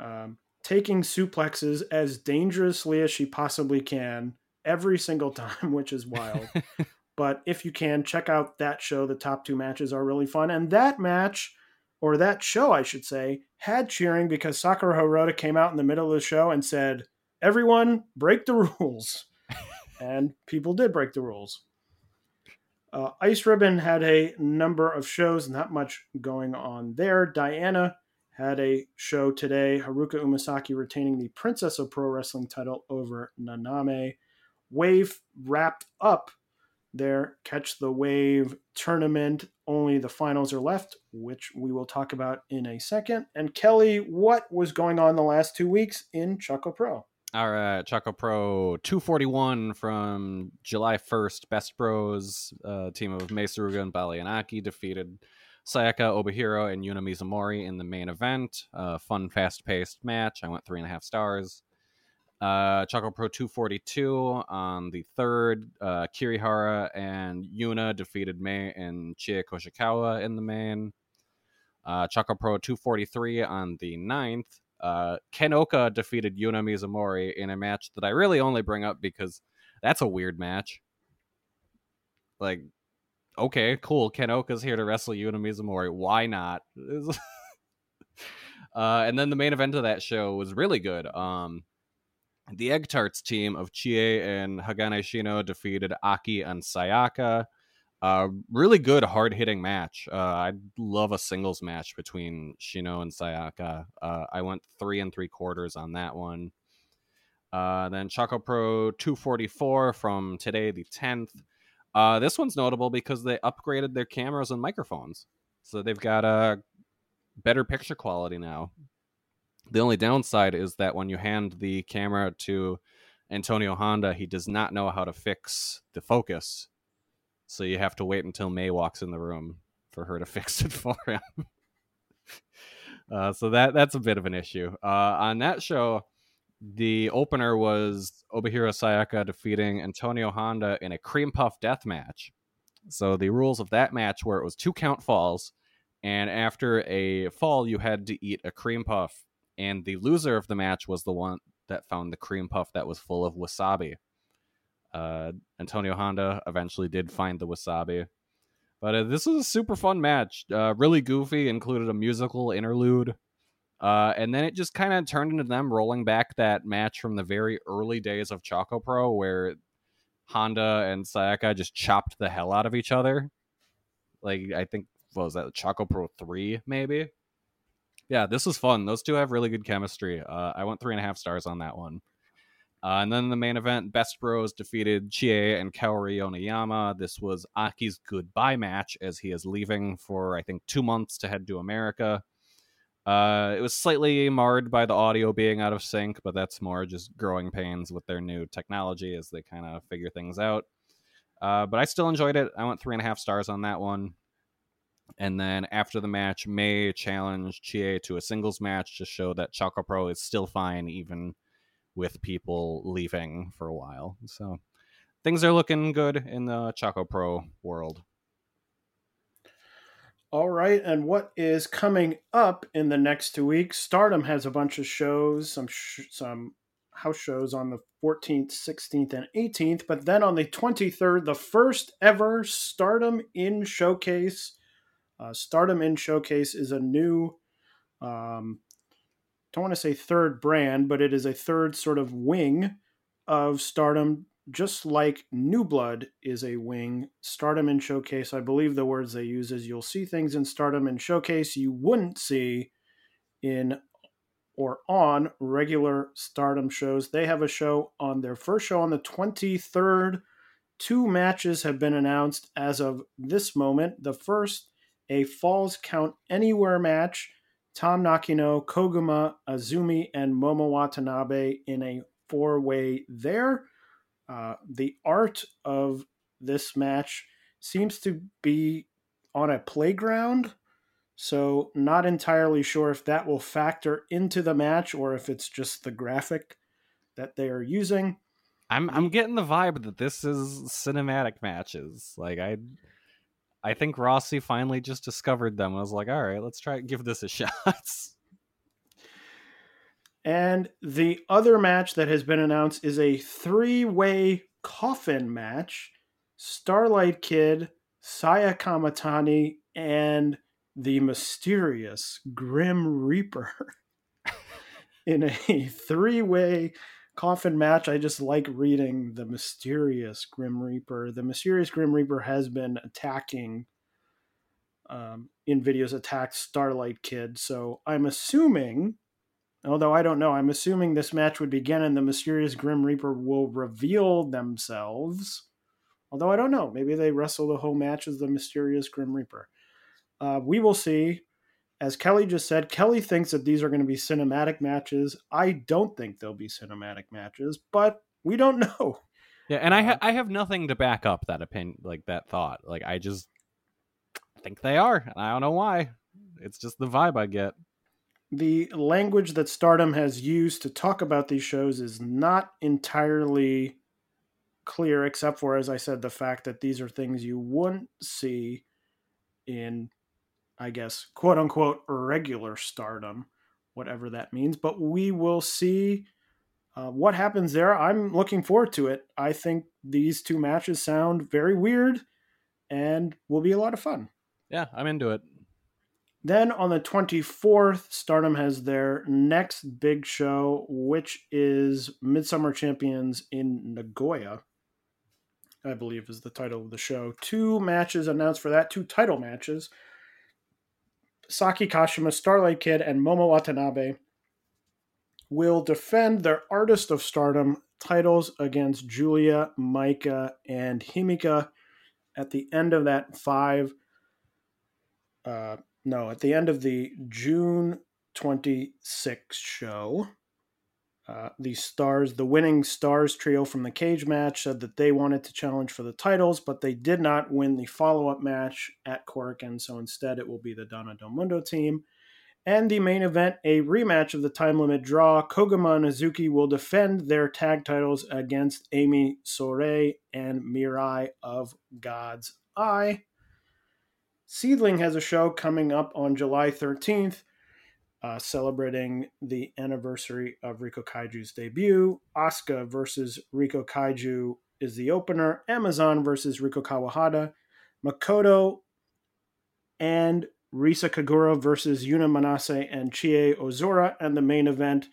um, taking suplexes as dangerously as she possibly can every single time, which is wild. but if you can, check out that show. The top two matches are really fun. And that match, or that show, I should say, had cheering because Sakura Hirota came out in the middle of the show and said, Everyone, break the rules. and people did break the rules. Uh, Ice Ribbon had a number of shows, not much going on there. Diana had a show today. Haruka Umesaki retaining the Princess of Pro Wrestling title over Naname. Wave wrapped up their Catch the Wave tournament. Only the finals are left, which we will talk about in a second. And Kelly, what was going on the last two weeks in Choco Pro? All right, Choco Pro 241 from July 1st. Best Bros, uh, team of Mei Suruga and Baliyan Akki defeated Sayaka Obihiro and Yuna Mizumori in the main event. Uh, fun, fast paced match. I went three and a half stars. Uh, Choco Pro 242 on the third. Uh, Kirihara and Yuna defeated Mei and Chie Koshikawa in the main. Uh, Choco Pro 243 on the ninth. Uh, Ken Ohka defeated Yuna Mizumori in a match that I really only bring up because that's a weird match. Like, okay, cool. Ken Ohka's here to wrestle Yuna Mizumori. Why not? uh, and then the main event of that show was really good. Um, the Egg Tarts team of Chie and Hagane Shino defeated Akki and Sayaka. Uh, really good, hard hitting match. Uh, I love a singles match between Shino and Sayaka. Uh, I went three and three quarters on that one. Uh, then Choco Pro 244 from today, the 10th. Uh, this one's notable because they upgraded their cameras and microphones. So they've got a better picture quality now. The only downside is that when you hand the camera to Antonio Honda, he does not know how to fix the focus so you have to wait until Mei walks in the room for her to fix it for him. uh, so that that's a bit of an issue. Uh, on that show, the opener was Obihiro Sayaka defeating Antonio Honda in a cream puff death match. So the rules of that match were it was two count falls, and after a fall, you had to eat a cream puff, and the loser of the match was the one that found the cream puff that was full of wasabi. Uh, Antonio Honda eventually did find the wasabi. But uh, this was a super fun match. Uh, really goofy, included a musical interlude. Uh, and then it just kind of turned into them rolling back that match from the very early days of Choco Pro, where Honda and Sayaka just chopped the hell out of each other. Like, I think, was that, Choco Pro 3, maybe? Yeah, this was fun. Those two have really good chemistry. Uh, I went three and a half stars on that one. Uh, and then the main event, Best Bros defeated Chie and Kaori Yoneyama. This was Akki's goodbye match as he is leaving for, I think, two months to head to America. Uh, it was slightly marred by the audio being out of sync, but that's more just growing pains with their new technology as they kind of figure things out. Uh, but I still enjoyed it. I went three and a half stars on that one. And then after the match, Mei challenged Chie to a singles match to show that Choco Pro is still fine, even with people leaving for a while. So things are looking good in the Choco Pro world. All right, and what is coming up in the next two weeks? Stardom has a bunch of shows, some sh- some house shows on the 14th, 16th, and 18th, but then on the 23rd, the first ever Stardom in Showcase. Uh, Stardom in Showcase is a new um, don't want to say third brand, but it is a third sort of wing of Stardom, just like New Blood is a wing. Stardom in Showcase, I believe the words they use is you'll see things in Stardom in Showcase you wouldn't see in or on regular Stardom shows. They have a show on their first show on the 23rd. Two matches have been announced as of this moment. The first, a Falls Count Anywhere match Tam Nakano, Koguma, Azumi, and Momo Watanabe in a four way there. Uh, the art of this match seems to be on a playground, so not entirely sure if that will factor into the match or if it's just the graphic that they are using. I'm I'm getting the vibe that this is cinematic matches. Like I I think Rossy finally just discovered them. I was like, all right, let's try give this a shot. And the other match that has been announced is a three way coffin match Starlight Kid, Saya Kamitani, and the mysterious Grim Reaper in a three way coffin match. I just like reading the mysterious Grim Reaper. The mysterious Grim Reaper has been attacking um, Invidio's attacked Starlight Kid. So I'm assuming Although I don't know, I'm assuming this match would begin and the mysterious Grim Reaper will reveal themselves. Although I don't know, maybe they wrestle the whole match as the mysterious Grim Reaper. Uh, we will see. As Kelly just said, Kelly thinks that these are going to be cinematic matches. I don't think they'll be cinematic matches, but we don't know. Yeah, and I uh, ha- I have nothing to back up that opinion, like that thought. Like I just think they are, and I don't know why. It's just the vibe I get the language that Stardom has used to talk about these shows is not entirely clear, except for, as I said, the fact that these are things you wouldn't see in, I guess, quote unquote, regular Stardom, whatever that means. But we will see uh, what happens there. I'm looking forward to it. I think these two matches sound very weird and will be a lot of fun. Yeah, I'm into it. Then on the 24th, Stardom has their next big show, which is Midsummer Champions in Nagoya. I believe is the title of the show. Two matches announced for that, two title matches. Saki Kashima, Starlight Kid, and Momo Watanabe will defend their Artist of Stardom titles against Julia, Maika, and Himeka at the end of that five uh, no, at the end of the June 26th show, uh, the stars, the winning stars trio from the cage match, said that they wanted to challenge for the titles, but they did not win the follow up match at Korakuen, so instead it will be the Donna Del Mondo team. And the main event, a rematch of the time limit draw. Koguma and Hazuki will defend their tag titles against Ami Sohei and Mirai of God's Eye. Seedling has a show coming up on July 13th, uh, celebrating the anniversary of Riko Kaiju's debut. Asuka versus Riko Kaiju is the opener. Amazon versus Riko Kawahata. Makoto and Risa Kagura versus Yuna Manase and Chie Ozora. And the main event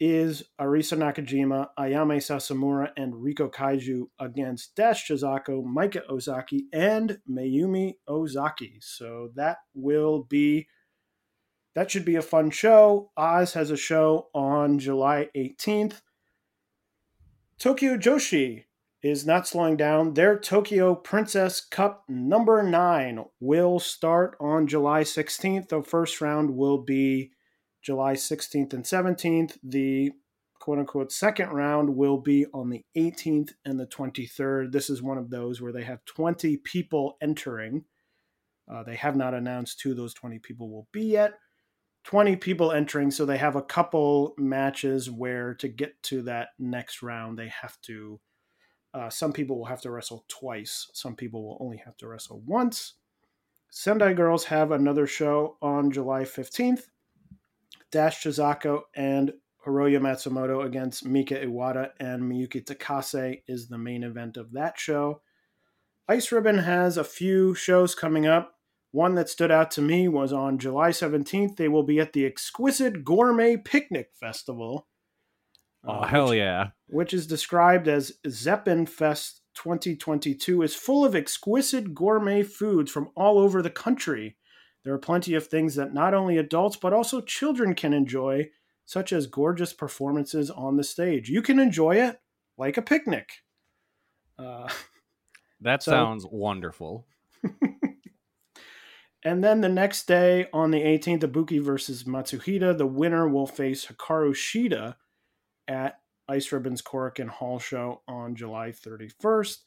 is Arisa Nakajima, Ayame Sasamura, and Riko Kaiju against Dash Chisako, Maika Ozaki, and Mayumi Ozaki. So that will be that should be a fun show. Oz has a show on July 18th. Tokyo Joshi is not slowing down. Their Tokyo Princess Cup number nine will start on July 16th. The first round will be July 16th and 17th. The quote unquote second round will be on the 18th and the 23rd. This is one of those where they have 20 people entering. Uh, they have not announced who those 20 people will be yet. 20 people entering, so they have a couple matches where to get to that next round, they have to. Uh, some people will have to wrestle twice, some people will only have to wrestle once. Sendai Girls have another show on July 15th. Dash Chisako and Hiroyo Matsumoto against Mika Iwata and Miyuki Takase is the main event of that show. Ice Ribbon has a few shows coming up. One that stood out to me was on July 17th. They will be at the Exquisite Gourmet Picnic Festival. Oh, uh, hell which, yeah. Which is described as Zeppin Fest 2022, is full of exquisite gourmet foods from all over the country. There are plenty of things that not only adults but also children can enjoy, such as gorgeous performances on the stage. You can enjoy it like a picnic. Uh, that so, sounds wonderful. And then the next day, on the 18th, Ibuki versus Matsuhita, the winner will face Hikaru Shida at Ice Ribbon's Korakuen Hall show on July 31st.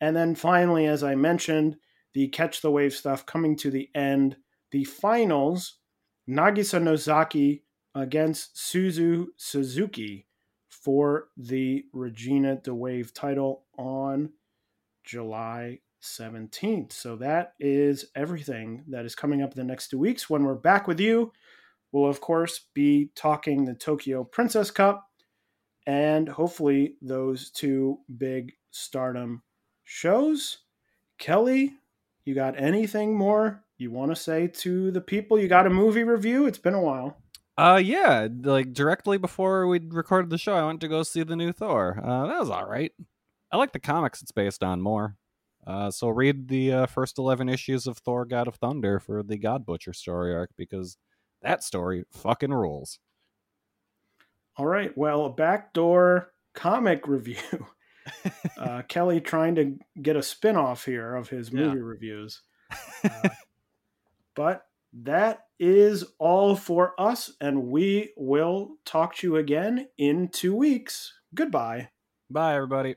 And then finally, as I mentioned, the Catch the Wave stuff coming to the end the finals, Nagisa Nozaki against Suzu Suzuki for the Regina de Wave title on July 17th. So that is everything that is coming up in the next two weeks. When we're back with you, we'll, of course, be talking the Tokyo Princess Cup and hopefully those two big stardom shows. Kelly, you got anything more you want to say to the people? You got a movie review? It's been a while. Uh, yeah, like directly before we recorded the show, I went to go see the new Thor. Uh, that was all right. I like the comics it's based on more. Uh, so read the uh, first 11 issues of Thor God of Thunder for the God Butcher story arc because that story fucking rules. All right. Well, a backdoor comic review. uh, Kelly trying to get a spin off here of his movie yeah. reviews. Uh, but that is all for us, and we will talk to you again in two weeks. Goodbye. Bye, everybody.